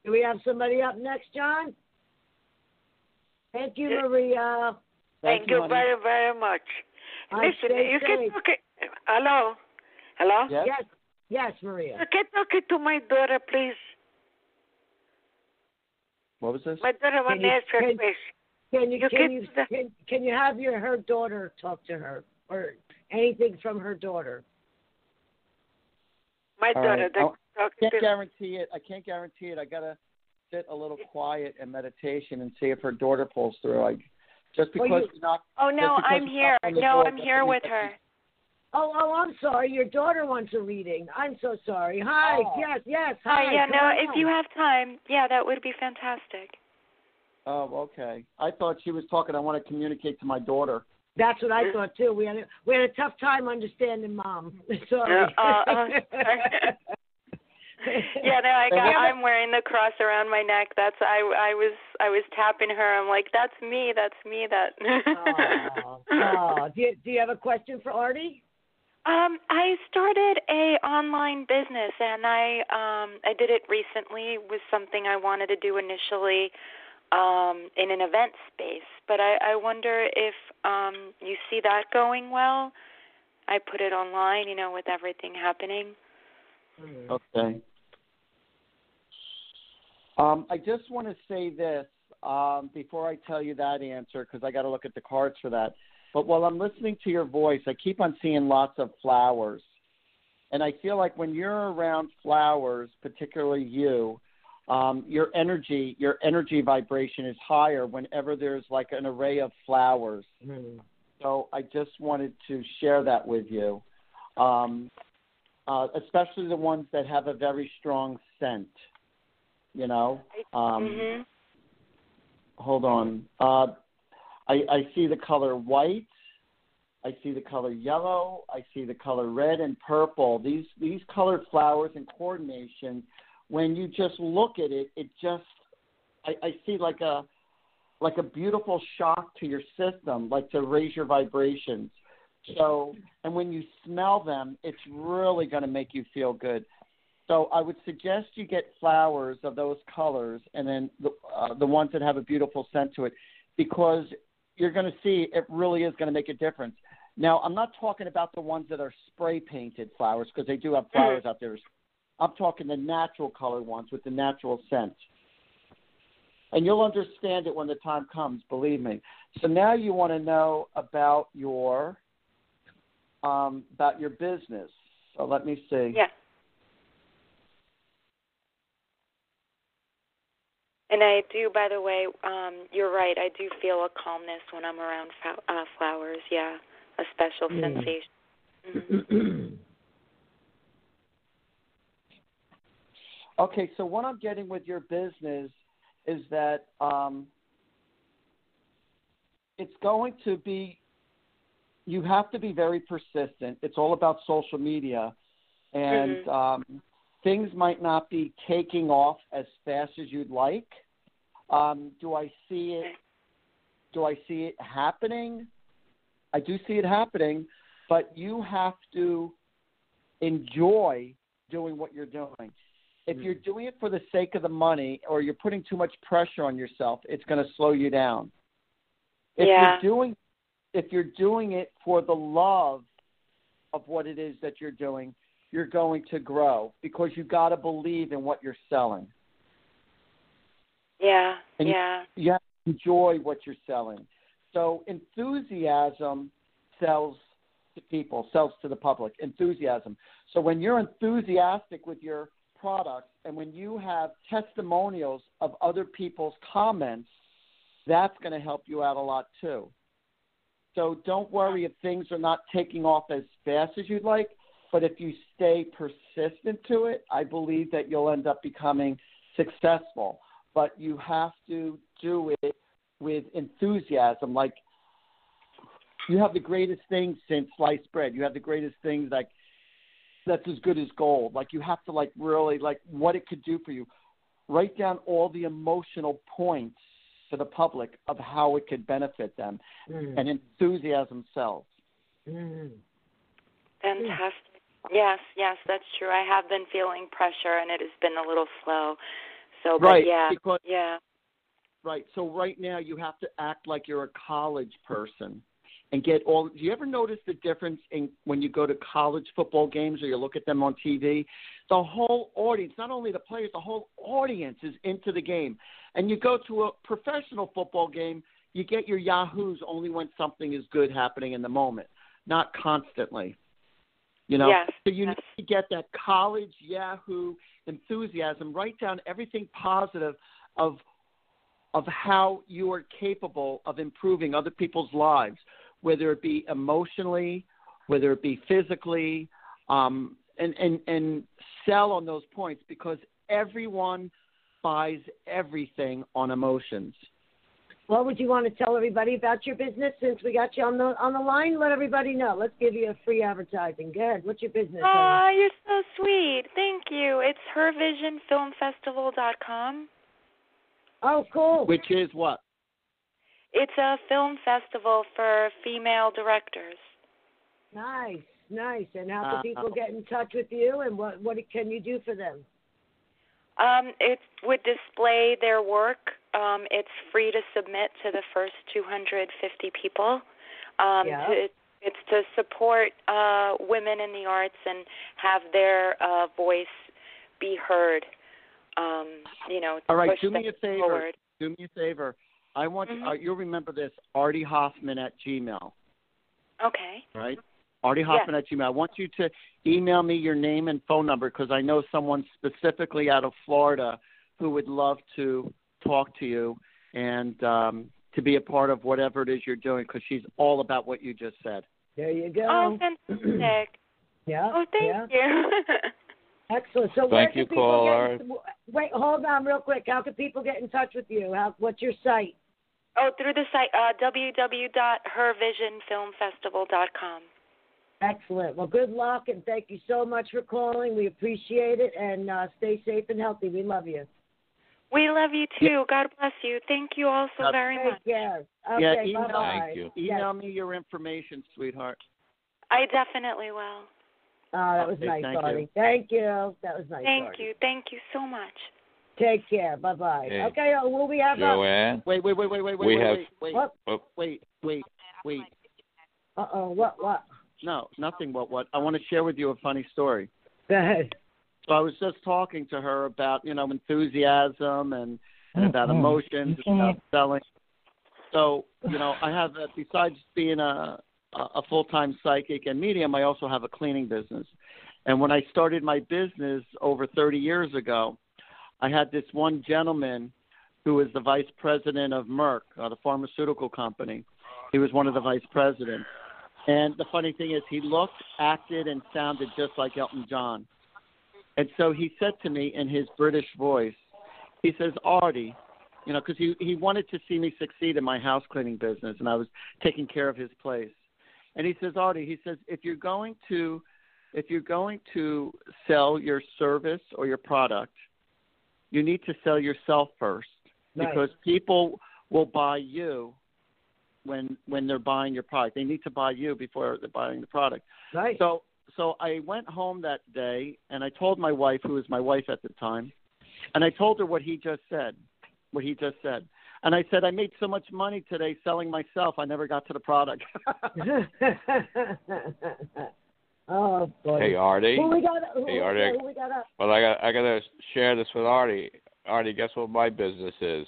Do we have somebody up next, John? Thank you, Maria. Thank, you honey. very, very much. I Listen, you safe. can talk. Hello, hello. Yes? Yes, yes, Maria. You can talk to my daughter, please. What was this? My daughter Can want you- to ask her can- question. Can you You can keep you the- can, can you have your her daughter talk to her or anything from her daughter? My All daughter, right. That I'll- can't guarantee it. I can't guarantee it. I gotta sit a little quiet in meditation and see if her daughter pulls through. I just because you- you're not. Oh no, I'm here. not on the No, door I'm here with her. Oh, oh, I'm sorry. Your daughter wants a reading. I'm so sorry. Hi. Oh. Yes, yes. Hi, Hi. yeah, come no, on. if you have time, yeah, that would be fantastic. Oh, okay. I thought she was talking. I want to communicate to my daughter. That's what I thought too. We had a, we had a tough time understanding mom. Sorry. Uh, uh, sorry. yeah, no, I got. I'm wearing the cross around my neck. That's I. I was. I was tapping her. I'm like, that's me. That's me. That. oh, oh. Do you, do you have a question for Artie? Um, I started a online business, and I um I did it recently. It was something I wanted to do initially um in an event space, but I I wonder if um you see that going well. I put it online, you know, with everything happening. Okay. Um, I just want to say this um, before I tell you that answer because I got to look at the cards for that. But while I'm listening to your voice, I keep on seeing lots of flowers. And I feel like when you're around flowers, particularly you, um, your energy, your energy vibration is higher whenever there's like an array of flowers. Mm. So I just wanted to share that with you, um, uh, especially the ones that have a very strong scent. You know, um, mhm. hold on. Uh, I, I see the color white. I see the color yellow. I see the color red and purple. These these colored flowers in coordination. When you just look at it, it just I, I see like a like a beautiful shock to your system, like to raise your vibrations. So, and when you smell them, it's really going to make you feel good. So, I would suggest you get flowers of those colors, and then the uh, the ones that have a beautiful scent to it, because you're going to see it really is going to make a difference. Now, I'm not talking about the ones that are spray painted flowers because they do have flowers out there. I'm talking the natural color ones with the natural scent. And you'll understand it when the time comes, believe me. So now you want to know about your um, about your business. So let me see. Yeah. And I do, by the way, um, you're right. I do feel a calmness when I'm around fa- uh, flowers. Yeah, a special Mm. sensation. Mhm. Okay, so what I'm getting with your business is that um, it's going to be, you have to be very persistent. It's all about social media, and Mhm. um, things might not be taking off as fast as you'd like. Um, do I see it? Do I see it happening? I do see it happening, but you have to enjoy doing what you're doing. If you're doing it for the sake of the money or you're putting too much pressure on yourself, it's going to slow you down. If Yeah. you're doing if you're doing it for the love of what it is that you're doing, you're going to grow because you got to believe in what you're selling. Yeah, And you- yeah. You have to enjoy what you're selling. So enthusiasm sells to people, sells to the public. Enthusiasm. So when you're enthusiastic with your products and when you have testimonials of other people's comments, that's going to help you out a lot too. So don't worry if things are not taking off as fast as you'd like, but if you stay persistent to it, I believe that you'll end up becoming successful. But you have to do it with enthusiasm. Like you have the greatest things since sliced bread. You have the greatest things like that's as good as gold. Like you have to like really like what it could do for you. Write down all the emotional points to the public of how it could benefit them. Mm. And enthusiasm sells. Mm. Fantastic. Yes, yes, that's true. I have been feeling pressure, and it has been a little slow. So, but Right, yeah, because- yeah, right. So right now you have to act like you're a college person and get all. Do you ever notice the difference in when you go to college football games or you look at them on TV? The whole audience, not only the players, the whole audience is into the game. And you go to a professional football game, you get your yahoos only when something is good happening in the moment, not constantly. You know, Yes, so you yes. need to get that college Yahoo enthusiasm. Write down everything positive of of how you are capable of improving other people's lives, whether it be emotionally, whether it be physically, um, and and and sell on those points because everyone buys everything on emotions. What would you want to tell everybody about your business since we got you on the on the line? Let everybody know. Let's give you a free advertising. Go ahead. What's your business? honey? Aw, you're so sweet. Thank you. It's hervisionfilmfestival.com. Oh, cool. Which is what? It's a film festival for female directors. Nice, nice. And how Uh, can people get in touch with you? And what what can you do for them? Um, it would display their work. Um, it's free to submit to the first 250 people. Um, Yeah. to, it's to support uh, women in the arts and have their uh, voice be heard. Um, you know, All right, do me a favor. forward. Do me a favor. I want Mhm. uh, you'll remember this. Artie Hoffman at Gmail. Okay. right? Artie Hoffman at Gmail. I want you to email me your name and phone number because I know someone specifically out of Florida who would love to talk to you and um, to be a part of whatever it is you're doing because she's all about what you just said. There you go. Oh, fantastic. yeah. Oh, thank yeah. you. Excellent. So where Thank can you, people caller. get? Wait, hold on, real quick. How can people get in touch with you? How, what's your site? Oh, through the site uh, www.hervisionfilmfestival.com. Excellent. Well, good luck and thank you so much for calling. We appreciate it and uh, stay safe and healthy. We love you. We love you too. God bless you. Thank you all so Uh, very Take much. care. Yeah, email- bye-bye. Thank you. Email me your information, sweetheart. I definitely will. Oh, that was Okay, nice, thank you. Thank you. That was nice. Thank Artie. you. Thank you so much. Take care. Bye bye. Hey. Okay, oh, will we have a Joanne, Wait, wait, wait, wait, wait, wait, We wait, have- wait, wait, what? oh, wait, wait, wait. Uh oh, what what? No, nothing. What? What? I want to share with you a funny story. Go ahead. So I was just talking to her about you know enthusiasm and, and Mm, about emotions, and about selling. So you know, I have a, besides being a a full time psychic and medium, I also have a cleaning business. And when I started my business over 30 years ago, I had this one gentleman who was the vice president of Merck, uh, the pharmaceutical company. He was one of the vice presidents. And the funny thing is, he looked, acted, and sounded just like Elton John. And so he said to me in his British voice, he says, Artie, you know, because he he wanted to see me succeed in my house cleaning business, and I was taking care of his place. And he says, Artie, he says, if you're going to if you're going to sell your service or your product, you need to sell yourself first Right. because people will buy you when when they're buying your product. They need to buy you before they're buying the product. Right. So so I went home that day and I told my wife, who was my wife at the time, and I told her what he just said, what he just said. And I said, I made so much money today selling myself, I never got to the product. oh boy. hey Artie. Who we got? Who, Hey, Artie. yeah, who we got up? Well, I got I got to share this with Artie. Artie, guess what my business is?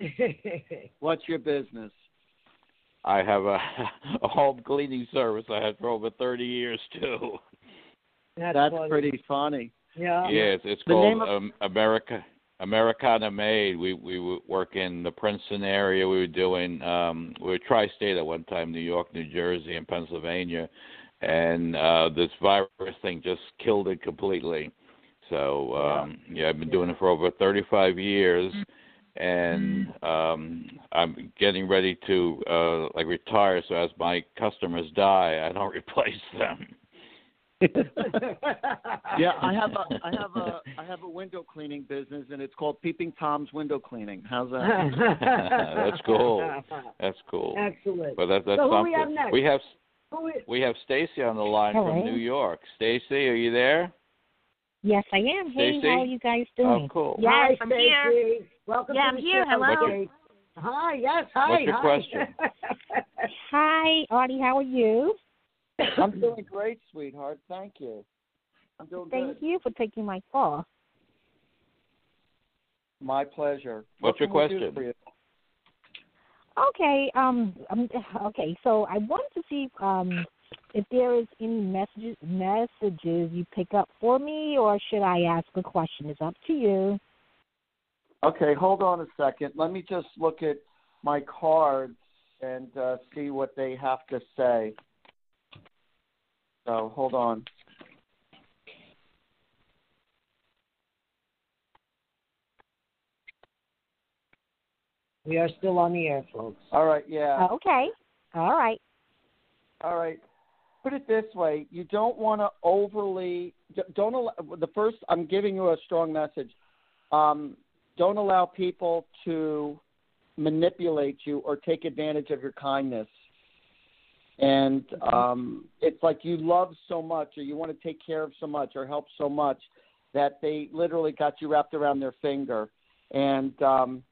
What's your business? I have a a home cleaning service I had for over 30 years too. That's, That's funny. pretty funny. Yeah. Yeah, it's, it's The called of- um, America Americana Made. We we would work in the Princeton area. We were doing um we were tri-state at one time, New York, New Jersey, and Pennsylvania, and uh this virus thing just killed it completely. So um yeah, I've been doing it for over 35 years. And um I'm getting ready to uh like retire so as my customers die, I don't replace them. yeah, I have a I have a I have a window cleaning business and it's called Peeping Tom's Window Cleaning. How's that? That's cool. That's cool. Excellent. But that, that's So who something. we have next? We have Who we- we have Stacy on the line Hello. from New York. Stacy, are you there? Yes, I am. Hey, how are you guys doing? Oh, cool. Yes, Hi, I'm Stacey. here. Welcome Yeah, to I'm the here. show, Hello. Stacey. Hi, yes, hi. What's your hi. question? Hi, Artie. How are you? I'm doing great, sweetheart. Thank you. I'm doing Thank good. you for taking my call. My pleasure. What's What your can we question? Okay. Um. um okay. So I wanted to see um if there is any messages messages you pick up for me, or should I ask a question? It's up to you. Okay, hold on a second. Let me just look at my cards and uh, see what they have to say. So hold on. We are still on the air, folks. All right, yeah. Uh, okay. All right. All right. Put it this way: you don't want to overly don't allow, the first. I'm giving you a strong message. Um, don't allow people to manipulate you or take advantage of your kindness. And um, it's like you love so much, or you want to take care of so much, or help so much that they literally got you wrapped around their finger. And um,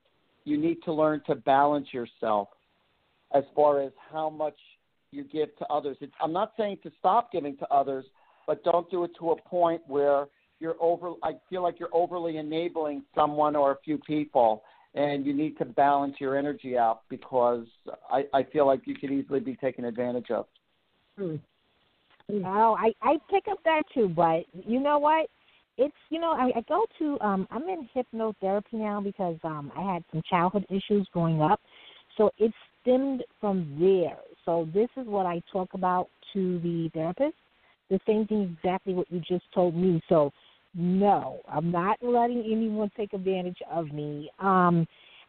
you need to learn to balance yourself as far as how much you give to others. It's, I'm not saying to stop giving to others, but don't do it to a point where you're over. I feel like you're overly enabling someone or a few people, and you need to balance your energy out because I, I feel like you could easily be taken advantage of. Hmm. Oh, I I pick up that too, but you know what? It's you know I, I go to um I'm in hypnotherapy now because um I had some childhood issues growing up, so it stemmed from there. So this is what I talk about to the therapist. The same thing exactly what you just told me. So no, I'm not letting anyone take advantage of me. Um,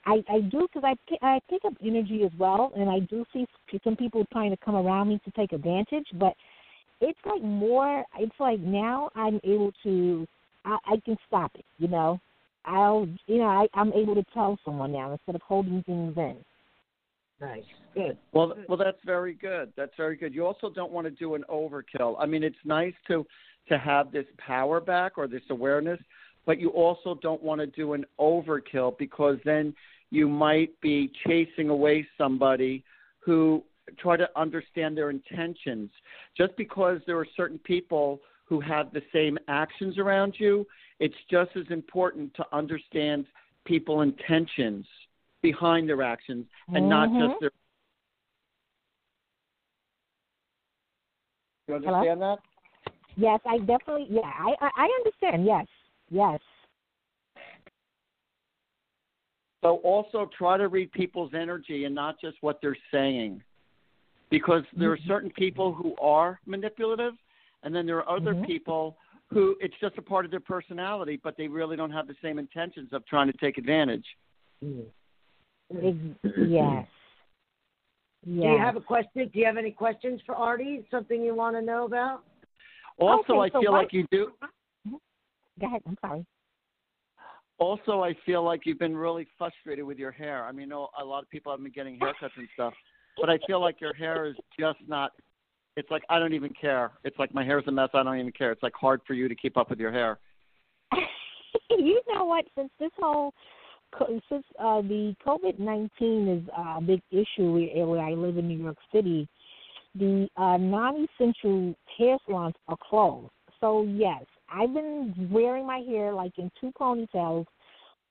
I I do because I I pick up energy as well, and I do see some people trying to come around me to take advantage, but it's like more it's like now i'm able to i i can stop it you know i'll you know i i'm able to tell someone now instead of holding things in Nice. Good. Well, well, that's very good. That's very good. You also don't want to do an overkill. I mean, it's nice to to have this power back or this awareness, but you also don't want to do an overkill because then you might be chasing away somebody who try to understand their intentions. Just because there are certain people who have the same actions around you, it's just as important to understand people intentions behind their actions and not Mhm. just their You understand that? yes i definitely yeah i i, I understand yes yes So also try to read people's energy and not just what they're saying. Because there are certain people who are manipulative and then there are other Mhm. people who it's just a part of their personality, but they really don't have the same intentions of trying to take advantage. Mm. Ex- yes Do you have a question? Do you have any questions for Artie? Something you want to know about? Also, Okay, I so feel what- like you do. go ahead i'm sorry Also, I feel like you've been really frustrated with your hair. I mean, a lot of people have been getting haircuts and stuff, but I feel like your hair is just not. It's like I don't even care. It's like my hair's a mess. I don't even care. It's like hard for you to keep up with your hair. you know what? Since this whole since uh, the COVID nineteen is a big issue where, where I live in New York City, the uh, non-essential hair salons are closed. So yes, I've been wearing my hair like in two ponytails,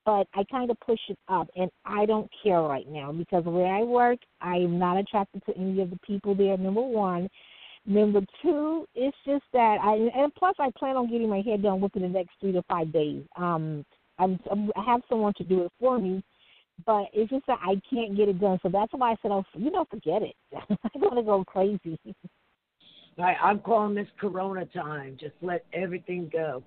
but I kind of push it up, and I don't care right now because where I work, I'm not attracted to any of the people there. Number one. Number two, it's just that I and plus I plan on getting my hair done within the next three to five days. Um, I'm, I'm I have someone to do it for me, but it's just that I can't get it done. So that's why I said, oh, you know, forget it. I'm gonna go crazy. I, I'm calling this Corona time. Just let everything go.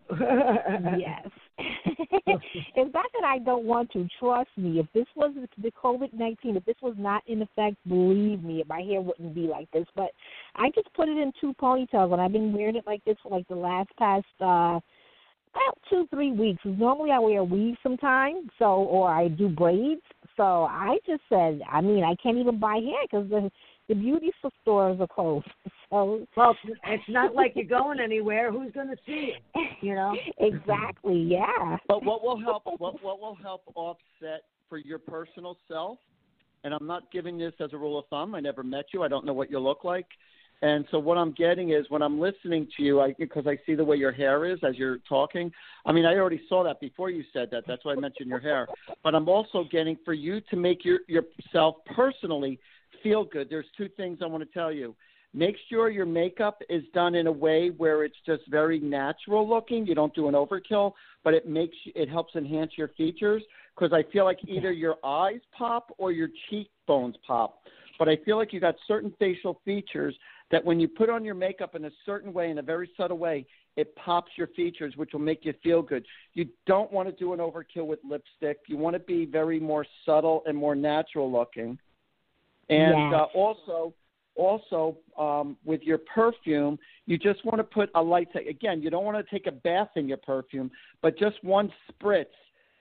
yes. it's not that I don't want to. Trust me. If this was the COVID nineteen, if this was not in effect, believe me, my hair wouldn't be like this. But I just put it in two ponytails, and I've been wearing it like this for like the last past uh about two three weeks. Normally I wear weave sometimes, so or I do braids. So I just said, I mean, I can't even buy hair because the the beauty stores are closed. so Well, it's not like you're going anywhere. Who's going to see you? You know. exactly, yeah. But what will help? What what will help offset for your personal self? And I'm not giving this as a rule of thumb. I never met you. I don't know what you look like. And so what I'm getting is when I'm listening to you, I because I see the way your hair is as you're talking. I mean, I already saw that before you said that. That's why I mentioned your hair. But I'm also getting for you to make your yourself personally feel good. There's two things I want to tell you. Make sure your makeup is done in a way where it's just very natural looking. You don't do an overkill, but it makes it helps enhance your features because I feel like either your eyes pop or your cheekbones pop. But I feel like you got certain facial features that when you put on your makeup in a certain way, in a very subtle way, it pops your features, which will make you feel good. You don't want to do an overkill with lipstick. You want to be very more subtle and more natural looking. And Yes. uh, also, also um, with your perfume, you just want to put a light. Again, you don't want to take a bath in your perfume, but just one spritz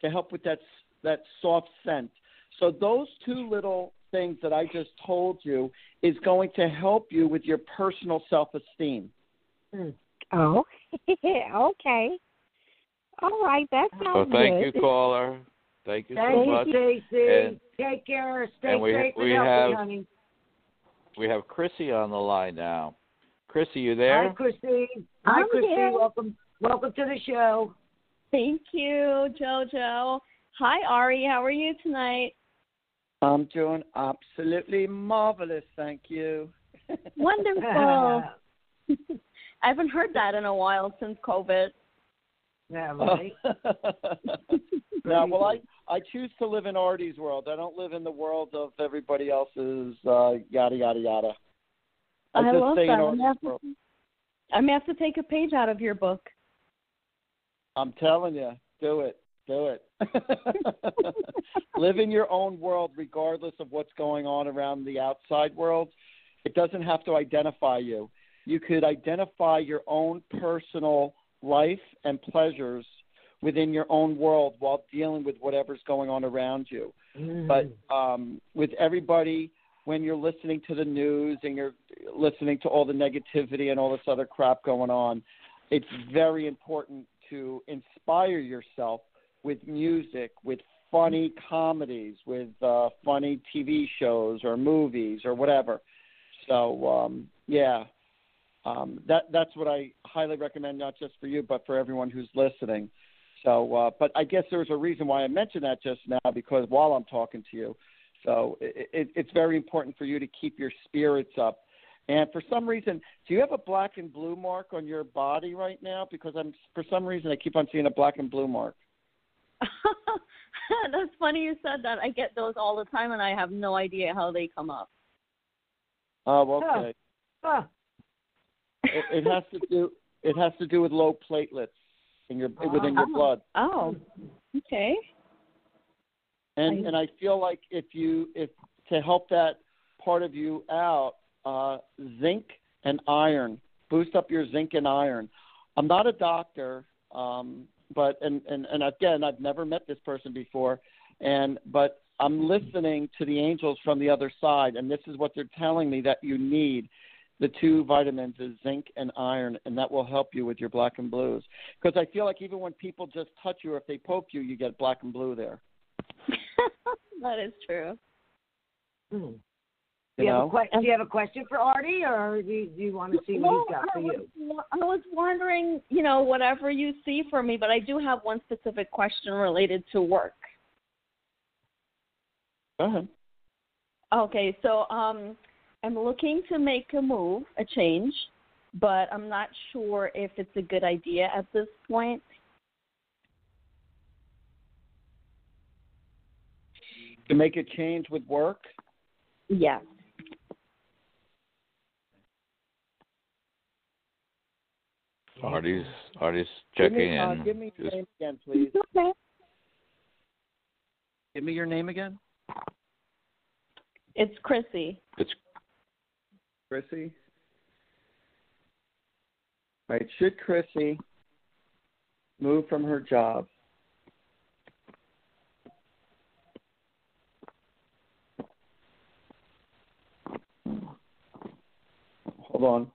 to help with that that soft scent. So those two little things that I just told you is going to help you with your personal self-esteem. Oh, okay. All right, that sounds sounds thank good. you, caller. Thank you so Thank much. you, Stacy. And- Take care. Stay and we- safe we and healthy, have- honey. We have Chrissy on the line now. Chrissy, you there? Hi, Christine. Hi, I'm Christine. here. Welcome, welcome to the show. Thank you, JoJo. Hi, Ari. How are you tonight? I'm doing absolutely marvelous, thank you. Wonderful. I haven't heard that in a while since COVID. Yeah, right. yeah, well, I I choose to live in Artie's world. I don't live in the world of everybody else's uh, yada yada yada. I, I just love that. I'm gonna, to, I'm gonna have to take a page out of your book. I'm telling you, do it, do it. Live in your own world, regardless of what's going on around the outside world. It doesn't have to identify you. You could identify your own personal life and pleasures within your own world while dealing with whatever's going on around you. But um, with everybody, when you're listening to the news and you're listening to all the negativity and all this other crap going on, it's very important to inspire yourself with music, with funny comedies, with uh, funny TV shows or movies or whatever. So um, yeah, um, that that's what I highly recommend, not just for you, but for everyone who's listening. So, uh, but I guess there's a reason why I mentioned that just now because while I'm talking to you, so it, it, it's very important for you to keep your spirits up. And for some reason, do you have a black and blue mark on your body right now? Because I'm for some reason I keep on seeing a black and blue mark. That's funny you said that. I get those all the time, and I have no idea how they come up. Oh, okay. Huh. It, it has to do it has to do with low platelets in your within your blood. Oh, okay. And I- and I feel like if you if to help that part of you out, uh, zinc and iron boost up your zinc and iron. I'm not a doctor, um, but and, and and again I've never met this person before, and but I'm listening to the angels from the other side, and this is what they're telling me that you need. The two vitamins is zinc and iron, and that will help you with your black and blues. Because I feel like even when people just touch you, or if they poke you, you get black and blue there. that is true. Hmm. Do you, have a que- do you have a question for Artie, or do you, do you want to see what Well, he's got I for was, you? I was wondering, you know, whatever you see for me, but I do have one specific question related to work. Go ahead. Okay, so um, I'm looking to make a move, a change, but I'm not sure if it's a good idea at this point. To make a change with work, Yes. Artie's Artie's give checking me, uh, in. give me your Just- name again, please. Okay. Give me your name again, It's Chrissy. it's Chrissy. All right, should Chrissy move from her job? Hold on.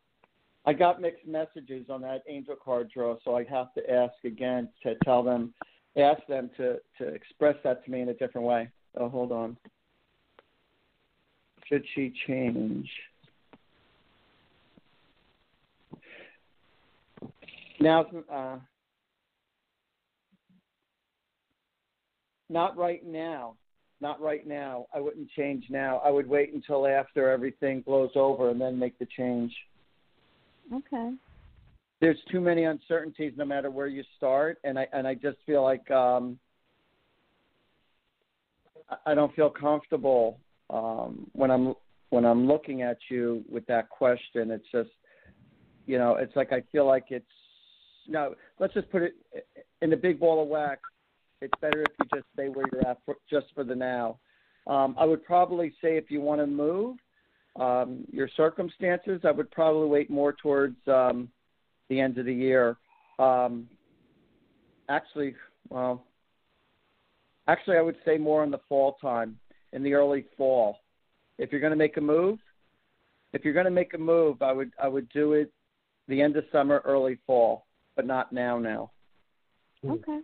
I got mixed messages on that angel card draw, so I have to ask again to tell them, ask them to to express that to me in a different way. Oh, hold on. Should she change? Now, uh, not right now. Not right now. I wouldn't change now. I would wait until after everything blows over and then make the change. Okay. There's too many uncertainties no matter where you start and I and I just feel like um I- don't feel comfortable um when I'm when I'm looking at you with that question. It's just you know, it's like I feel like it's no, let's just put it in the big ball of wax it's better if you just stay where you're at for, just for the now. Um, I would probably say if you want to move, um, your circumstances, I would probably wait more towards um, the end of the year. Um, actually, well, actually, I would say more in the fall time, in the early fall. If you're going to make a move, if you're going to make a move, I would I would do it the end of summer, early fall, but not now. Now. Okay.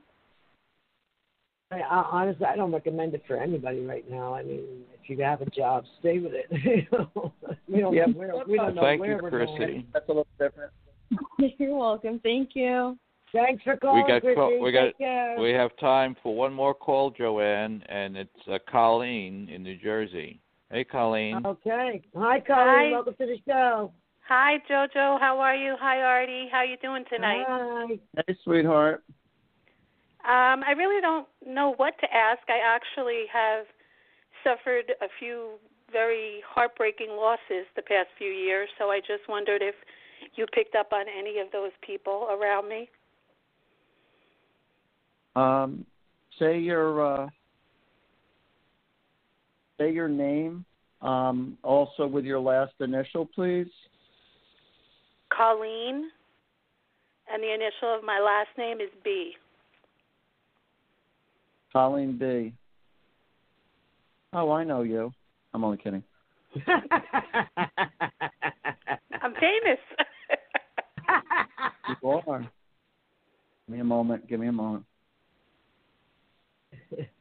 I, I, honestly, I don't recommend it for anybody right now. I mean, if you have a job, stay with it. we don't, Yeah. we don't, we don't know Thank where you, we're Chrissy. going. That's a little different. You're welcome. Thank you. Thanks for calling, We got Chrissy. call- we got- care. We have time for one more call, Joanne, and it's uh, Colleen in New Jersey. Hey, Colleen. Okay. Hi, Colleen. Hi. Welcome to the show. Hi, Jojo. How are you? Hi, Artie. How you doing tonight? Hi. Hey, sweetheart. Um, I really don't know what to ask. I actually have suffered a few very heartbreaking losses the past few years, so I just wondered if you picked up on any of those people around me. Um, say your uh, say your name. Um, also with your last initial, please. Colleen, and the initial of my last name is B. Colleen B. Oh, I know you. I'm only kidding. I'm famous. You are. Give me a moment. Give me a moment.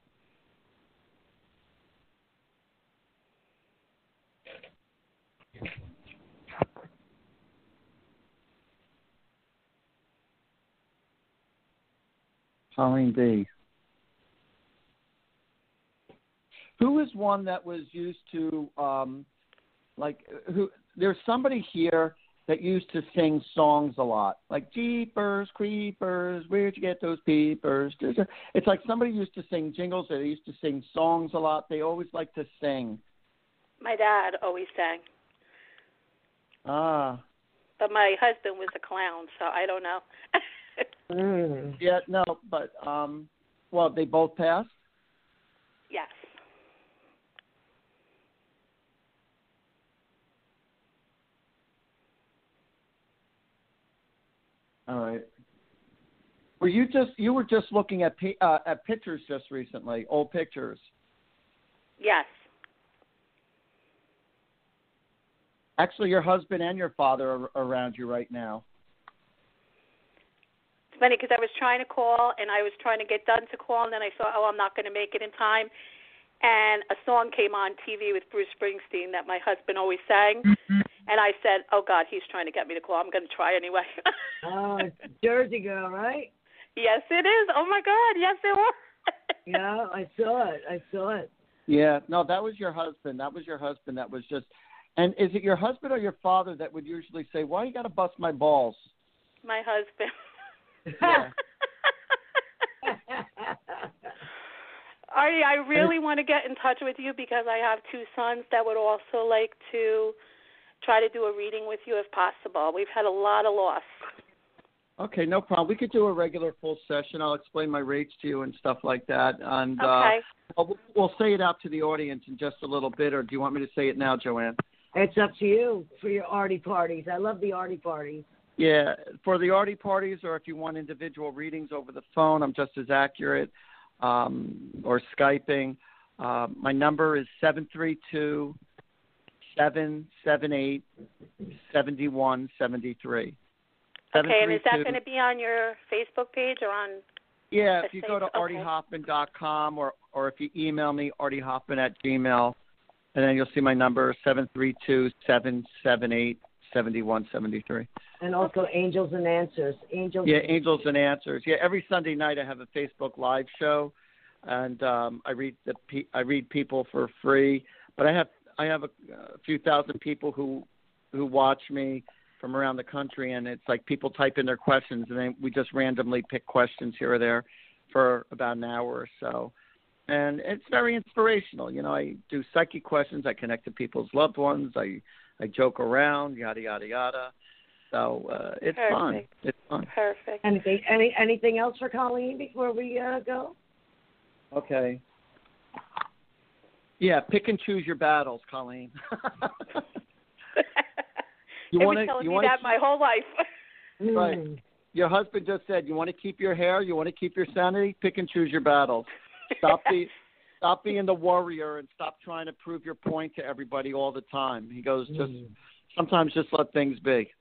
Colleen B. Who is one that was used to, um, like, who? There's somebody here that used to sing songs a lot, like Jeepers Creepers, where'd you get those peepers? It's like somebody used to sing jingles. They used to sing songs a lot. They always like to sing. my dad always sang, Ah, but my husband was a clown, so I don't know. Mm. yeah, no, but um, well, they both passed. yes. All right. Were you just you were just looking at pi- uh, at pictures just recently, old pictures? Yes. Actually, your husband and your father are around you right now. It's funny because I was trying to call and I was trying to get done to call, and then I thought, oh, I'm not going to make it in time. And a song came on TV with Bruce Springsteen that my husband always sang. Mm-hmm. And I said, oh, God, he's trying to get me to call. I'm going to try anyway. Oh, it's Jersey girl, right? yes, it is. Oh, my God. Yes, it was. Yeah, I saw it. I saw it. Yeah, no, that was your husband. That was your husband. That was just. And is it your husband or your father that would usually say, "Why you got to bust my balls"? my husband. Yeah. Artie, I really want to get in touch with you because I have two sons that would also like to try to do a reading with you if possible. We've had a lot of loss. Okay, no problem. We could do a regular full session. I'll explain my rates to you and stuff like that. And Okay. uh, we'll, we'll say it out to the audience in just a little bit, or do you want me to say it now, Joanne? It's up to you for your arty parties. I love the arty parties. Yeah, for the arty parties, or if you want individual readings over the phone, I'm just as accurate. Um, or skyping. Uh, my number is seven three two seven seven eight seventy one seventy three. Okay, and is that going to be on your Facebook page or on? Yeah, if you go to okay. artiehoffman.com or or if you email me artiehoffman at gmail, and then you'll see my number seven three two seven seven eight seventy one seventy three. and also Angels and Answers. Angels. Yeah, Angels and Answers. Yeah, every Sunday night I have a Facebook Live show, and um, I read the pe- I read people for free. But I have I have a, a few thousand people who who watch me from around the country, and it's like people type in their questions, and then we just randomly pick questions here or there for about an hour or so. And it's very inspirational. You know, I do psychic questions. I connect to people's loved ones. I I joke around, yada yada yada. So uh, it's fun. It's fun. Perfect. Anything any anything else for Colleen before we uh, go? Okay. Yeah, pick and choose your battles, Colleen. You wanna- you wanna that keep- my whole life. Right. Mm. your husband just said you want to keep your hair, you want to keep your sanity. Pick and choose your battles. Stop be, stop being the warrior and stop trying to prove your point to everybody all the time. He goes, just Mm. sometimes just let things be.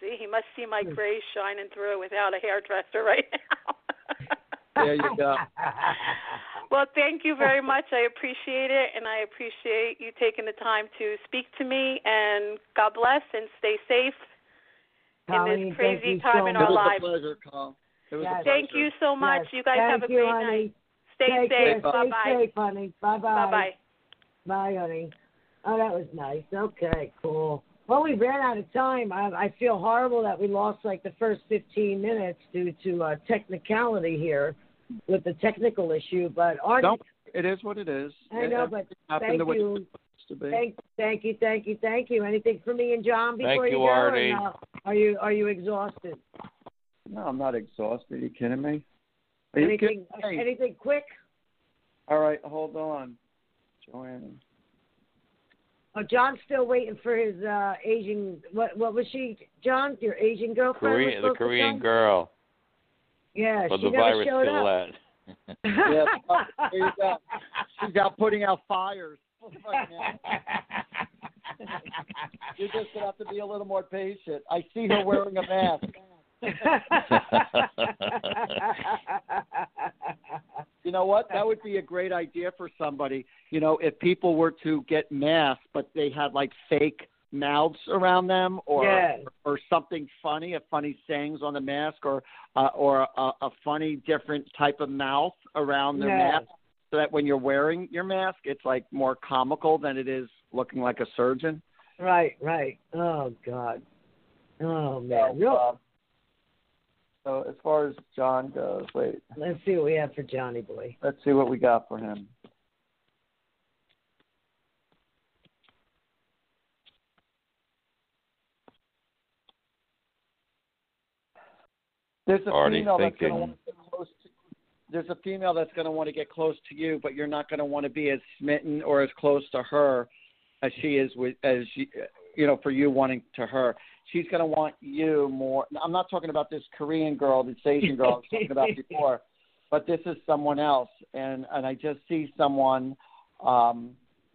See, he must see my gray shining through without a hairdresser right now. There you go. Well, thank you very much. I appreciate it, and I appreciate you taking the time to speak to me. And God bless and stay safe in this crazy time so in It our was lives. a pleasure, Colin. It was Yes. a pleasure. Thank you so much. Yes. You guys Thank have a you, great honey. Night. Stay Take safe. care. Bye Stay bye. safe, honey. Bye bye. Bye bye. Bye, honey. Oh, that was nice. Okay, cool. Well, we ran out of time. I, I feel horrible that we lost like the first 15 minutes due to uh, technicality here with the technical issue. But Artie, Don't. It is what it is. I know, It but thank the you. it's supposed to be. Thank, thank you, thank you, thank you. Anything for me and John before Thank you, go? or Artie. no? Are you are you exhausted? No, I'm not exhausted. Are you kidding me? Are you anything kidding anything quick? All right, hold on, Joanne. Oh, John's still waiting for his uh Asian. What what was she? John, your Asian girlfriend? was Korean, the Korean girl, Yeah, but she the never virus showed still up. at. Yeah, there you go. She's out putting out fires right. You're just gonna have to be a little more patient. I see her wearing a mask. You know what? That would be a great idea for somebody. You know, if people were to get masks, but they had like fake mouths around them, or Yeah. or something funny, a funny sayings on the mask, or uh, or a, a funny different type of mouth around their Yeah. mask, so that when you're wearing your mask, it's like more comical than it is looking like a surgeon. right, right. Oh God. Oh man. So, uh, so as far as John goes, wait, let's see what we have for Johnny Boy. let's see what we got for him. There's a Already female that's going to want to get close to. There's a female that's going to want to get close to you, but you're not going to want to be as smitten or as close to her as she is with as you, you know for you wanting to her. She's going to want you more. I'm not talking about this Korean girl, this Asian girl I was talking about before, but this is someone else, and and I just see someone. Um,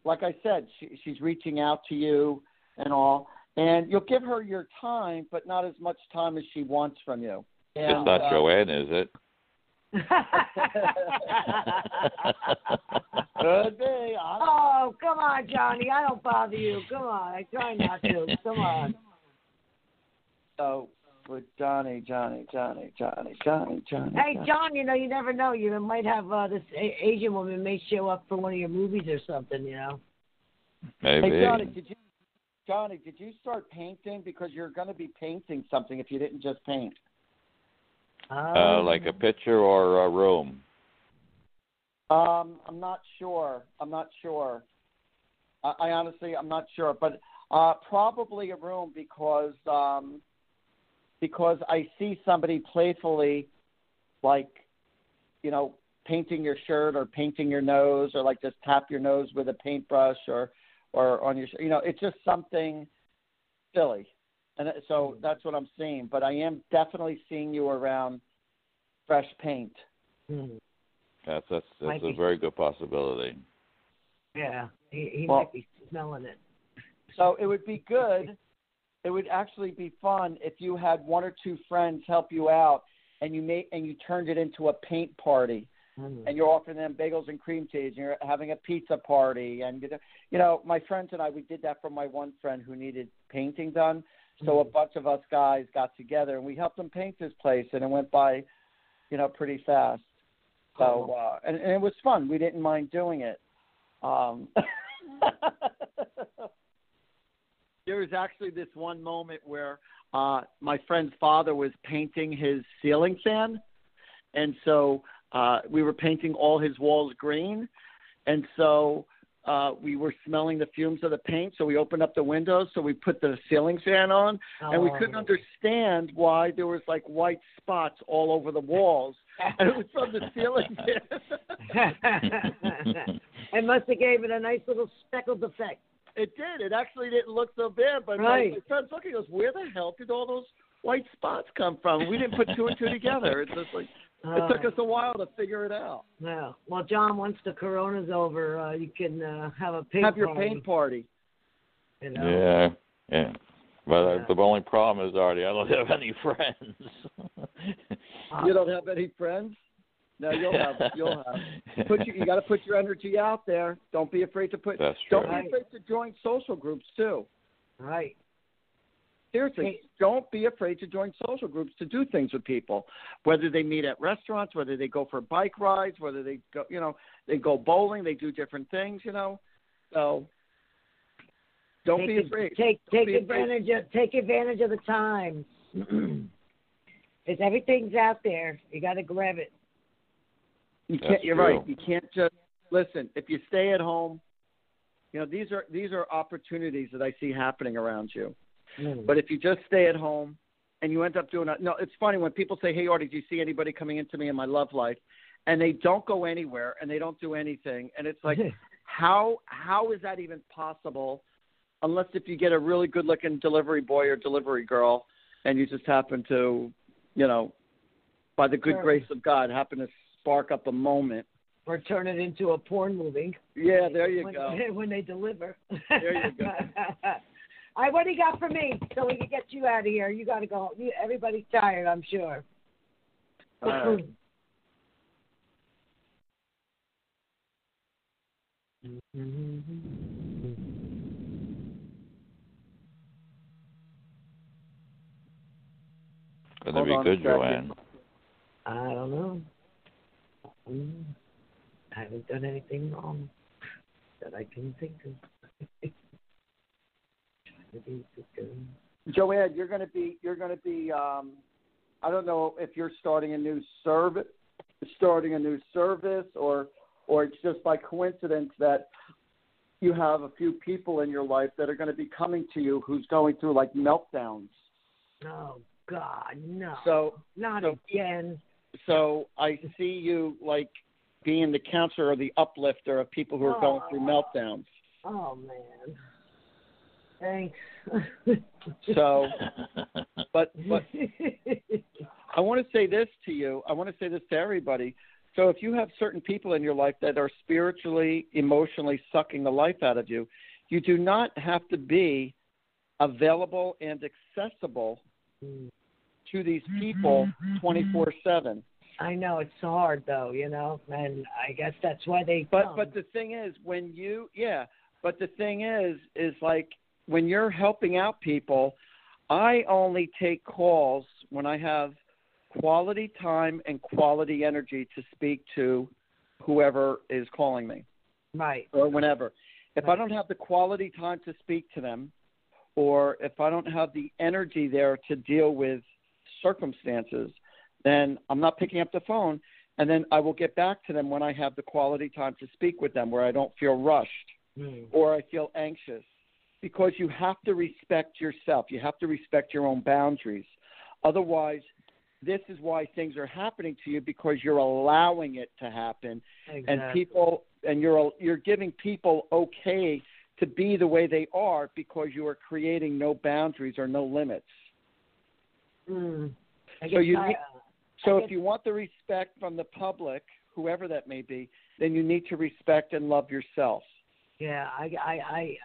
like I said, she, she's reaching out to you and all, and you'll give her your time, but not as much time as she wants from you. It's not uh, Joanne, is it? Could be. Oh, come on, Johnny. I don't bother you. Come on. I try not to. Come on. Know. With Johnny, Johnny, Johnny, Johnny, Johnny, Johnny. Hey, Johnny. John, you know, you never know. You might have uh, this a- Asian woman may show up for one of your movies or something, you know. Maybe. Hey, Johnny, did you? Johnny, did you start painting? Because you're going to be painting something if you didn't just paint. uh, like a picture or a room. Um, I'm not sure. I'm not sure. I, I honestly, I'm not sure, but uh, probably a room because um, because I see somebody playfully, like, you know, painting your shirt or painting your nose or like just tap your nose with a paintbrush or or on your, you know, it's just something silly, and so that's what I'm seeing. But I am definitely seeing you around fresh paint. Hmm. That's that's, that's a be. very good possibility. Yeah, he, he Well- might be smelling it. So it would be good. It would actually be fun if you had one or two friends help you out, and you made and you turned it into a paint party, Mm. and you're offering them bagels and cream cheese, and you're having a pizza party, and you know, my friends and I, we did that for my one friend who needed painting done. So a bunch of us guys got together and we helped him paint this place, and it went by, you know, pretty fast. So uh, and, and it was fun. We didn't mind doing it. Um, there was actually this one moment where uh, my friend's father was painting his ceiling fan, and so uh, we were painting all his walls green, and so uh, we were smelling the fumes of the paint. So we opened up the windows, so we put the ceiling fan on, and we couldn't Oh. understand why there was like white spots all over the walls, and it was from the ceiling fan. it must have gave it a nice little speckled effect. It did. It actually didn't look so bad. But Right. my, my friend's looking. He goes, "Where the hell did all those white spots come from?" We didn't put two and two together. It's just like it took us a while to figure it out. Yeah. Well, John, once the corona's over, uh, you can uh, have a paint Have your party, paint party. You know? Yeah, yeah. But uh, Yeah. the only problem is, Artie, I don't have any friends. You don't have any friends? No, you'll have. it. You'll have. Put you. You got to put your energy out there. Don't be afraid to put. That's true. Don't be afraid to join social groups too. Right. Seriously, Hey. don't be afraid to join social groups to do things with people, whether they meet at restaurants, whether they go for bike rides, whether they go, you know, they go bowling, they do different things, you know. So don't take be ad- afraid. Take Don't take be afraid. advantage of take advantage of the times. Because everything's out there. You got to grab it. You can't. You're true. right. You can't just listen. If you stay at home, you know these are these are opportunities that I see happening around you. Hmm. But if you just stay at home and you end up doing it, no, it's funny when people say, "Hey, Artie, do you see anybody coming into me in my love life?" and they don't go anywhere and they don't do anything, and it's like, how how is that even possible? Unless if you get a really good looking delivery boy or delivery girl, and you just happen to, you know, by the good Sure. grace of God, happen to spark up a moment. or turn it into a porn movie. Yeah, there you when, go. When they deliver. There you go. All right, what do you got for me so we can get you out of here? You got to go. You, everybody's tired, I'm sure. All right. Gonna be good. Joanne. I don't know. I haven't done anything wrong that I can think of. Trying to be good. Joanne, you're going to be you're going to be um, I don't know if you're starting a new service, starting a new service, or or it's just by coincidence that you have a few people in your life that are going to be coming to you who's going through like meltdowns. Oh God, no. So not so- again. So I see you like being the counselor or the uplifter of people who are oh. going through meltdowns. Oh man. Thanks. So, but but I want to say this to you. I want to say this to everybody. So if you have certain people in your life that are spiritually, emotionally sucking the life out of you, you do not have to be available and accessible hmm. To these mm-hmm, people mm-hmm. 24/7. I know it's hard though, you know, and I guess that's why they. But come. but the thing is when you yeah, but the thing is is like when you're helping out people, I only take calls when I have quality time and quality energy to speak to whoever is calling me right. or whenever. If I don't have the quality time to speak to them or if I don't have the energy there to deal with circumstances, then I'm not picking up the phone and then I will get back to them when I have the quality time to speak with them where I don't feel rushed Mm. or I feel anxious because you have to respect yourself. You have to respect your own boundaries. Otherwise, this is why things are happening to you because you're allowing it to happen and people and you're you're giving people okay to be the way they are because you are creating no boundaries or no limits. Mm. So you I, need- uh, So I if you want the respect from the public, whoever that may be, then you need to respect and love yourself. Yeah, I, I, I,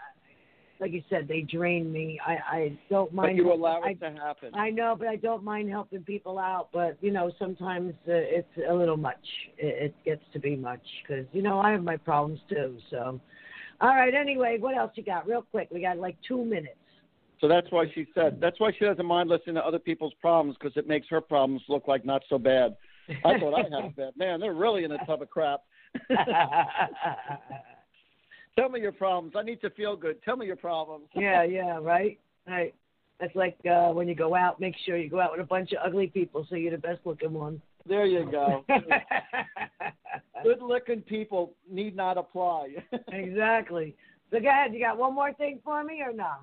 like you said, they drain me. I I don't mind. But you allow I, it to happen. I know, but I don't mind helping people out. But you know, sometimes uh, it's a little much. It, it gets to be much because you know I have my problems too. So, all right. Anyway, what else you got? Real quick, we got like two minutes. So that's why she said. That's why she doesn't mind listening to other people's problems because it makes her problems look like not so bad. I thought I had it bad. Man, they're really in a tub of crap. Tell me your problems. I need to feel good. Tell me your problems. yeah, yeah, right, right. That's like uh, when you go out. Make sure you go out with a bunch of ugly people, so you're the best looking one. There you go. Good looking people need not apply. exactly. So go ahead. You got one more thing for me or no?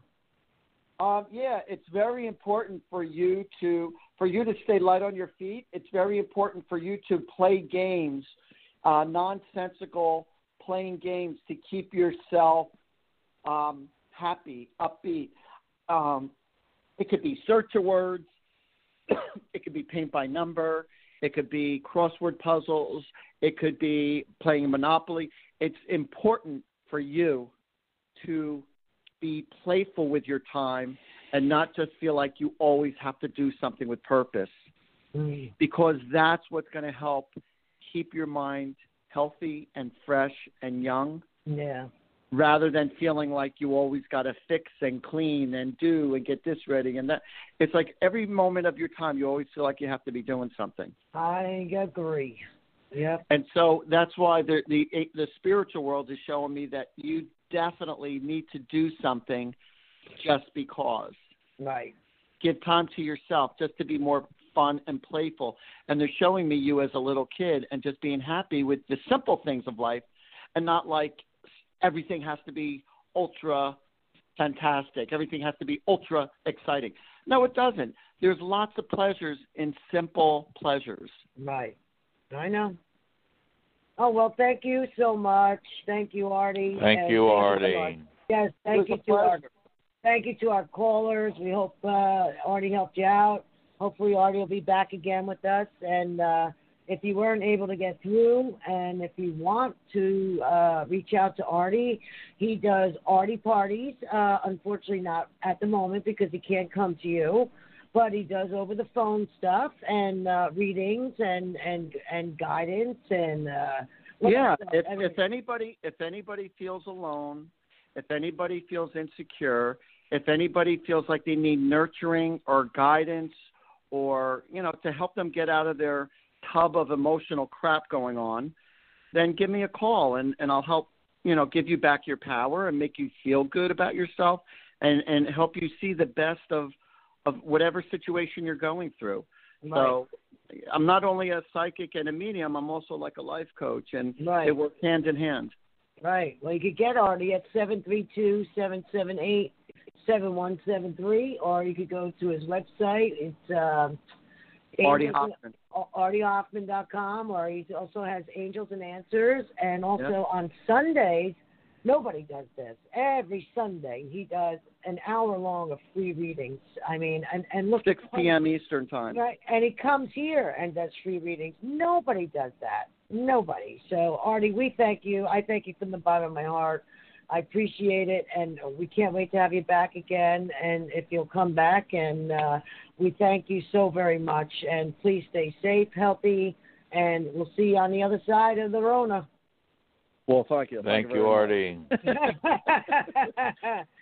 Um, yeah, it's very important for you to for you to stay light on your feet. It's very important for you to play games, uh, nonsensical playing games to keep yourself um, happy, upbeat. Um, it could be search words. it could be paint by number. It could be crossword puzzles. It could be playing Monopoly. It's important for you to be playful with your time and not just feel like you always have to do something with purpose Mm. because that's what's going to help keep your mind healthy and fresh and young Yeah. rather than feeling like you always got to fix and clean and do and get this ready and that it's like every moment of your time you always feel like you have to be doing something I agree. Yep. and so that's why the the the spiritual world is showing me that you definitely need to do something just because Right. give time to yourself just to be more fun and playful. And they're showing me you as a little kid and just being happy with the simple things of life and not like everything has to be ultra fantastic. Everything has to be ultra exciting. No, it doesn't. There's lots of pleasures in simple pleasures. Right. I know. Oh well, thank you so much. Thank you, Artie. Thank And you, thank Artie. Yes, thank you was a to our thank you to our callers. We hope uh, Artie helped you out. Hopefully, Artie will be back again with us. And uh, if you weren't able to get through, and if you want to uh, reach out to Artie, he does Artie parties. Uh, unfortunately, not at the moment because he can't come to you. But he does over the phone stuff and uh, readings and and and guidance and uh, yeah, if Everything. if anybody if anybody feels alone, if anybody feels insecure, if anybody feels like they need nurturing or guidance or, you know, to help them get out of their tub of emotional crap going on, then give me a call and and I'll help, you know, give you back your power and make you feel good about yourself and and help you see the best of of whatever situation you're going through. Right. So I'm not only a psychic and a medium, I'm also like a life coach, and Right. they work hand in hand. Right. Well, you could get Artie at seven three two seven seven eight seven one seven three, or you could go to his website. It's um, Artie Hoffman. ArtieHoffman.com, or he also has Angels and Answers, and also Yeah. on Sundays. Nobody does this. Every Sunday he does an hour long of free readings. I mean, and and look, 6 p.m. Eastern Time. Right, and he comes here and does free readings. Nobody does that. Nobody. So, Artie, we thank you. I thank you from the bottom of my heart. I appreciate it, and we can't wait to have you back again. And if you'll come back, and uh, we thank you so very much. And please stay safe, healthy, and we'll see you on the other side of the Rona. Well, thank you. Thank very you, much. Artie.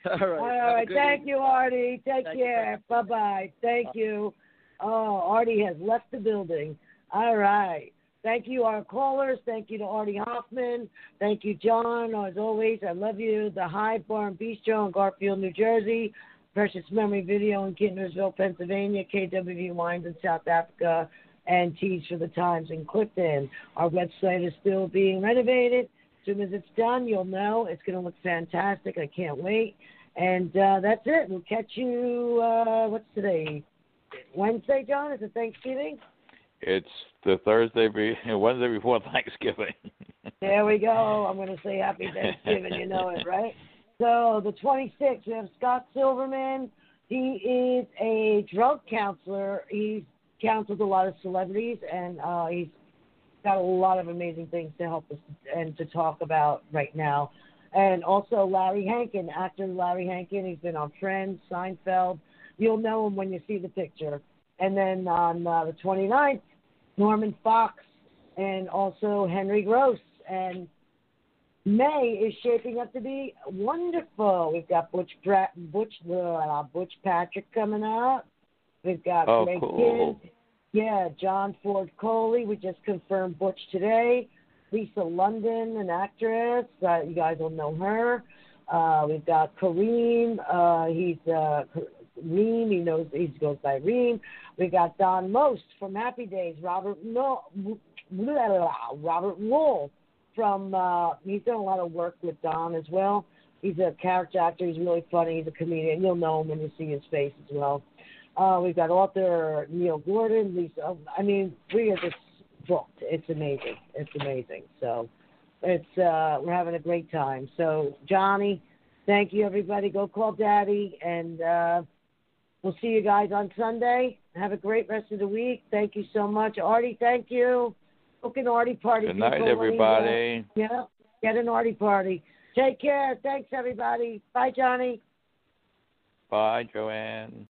All right. All right. Have a good Thank evening. you, Artie. Take Thank care. Bye bye. Thank you. Oh, Artie has left the building. All right. Thank you, our callers. Thank you to Artie Hoffman. Thank you, John. As always, I love you. The Hive Bar and Bistro in Garfield, New Jersey. Precious Memory Video in Kintnersville, Pennsylvania. KWV Wines in South Africa. And Teas for the Times in Clifton. Our website is still being renovated. As soon as it's done, you'll know. It's going to look fantastic. I can't wait. And uh, that's it. We'll catch you. Uh, what's today? Wednesday, John? Is it Thanksgiving? It's the Thursday, be, Wednesday before Thanksgiving. There we go. I'm going to say Happy Thanksgiving. You know it, right? So the 26th, we have Scott Silverman. He is a drug counselor. He's counseled a lot of celebrities, and uh, he's got a lot of amazing things to help us and to talk about right now. And also Larry Hankin, actor Larry Hankin. He's been on Friends, Seinfeld. You'll know him when you see the picture. And then on uh, the 29th, Norman Fox and also Henry Gross. And May is shaping up to be wonderful. We've got Butch Brat, Butch uh, Butch Patrick coming up. We've got Oh, Greg cool. Kidd. Yeah, John Ford Coley. We just confirmed Butch today. Lisa London, an actress. Uh, you guys will know her. Uh, we've got Kareem. Uh, he's uh, Reem. He knows he goes by Reem. We've got Don Most from Happy Days. Robert no, Robert Wuhl from. Uh, he's done a lot of work with Don as well. He's a character actor. He's really funny. He's a comedian. You'll know him when you see his face as well. Uh, we've got author Neil Gordon. Lisa. I mean, we are just booked. It's amazing. It's amazing. So it's uh, we're having a great time. So Johnny, thank you everybody. Go call Daddy, and uh, we'll see you guys on Sunday. Have a great rest of the week. Thank you so much, Artie. Thank you. Book an Artie party. Good night, people. everybody. Yeah, get an Artie party. Take care. Thanks everybody. Bye, Johnny. Bye, Joanne.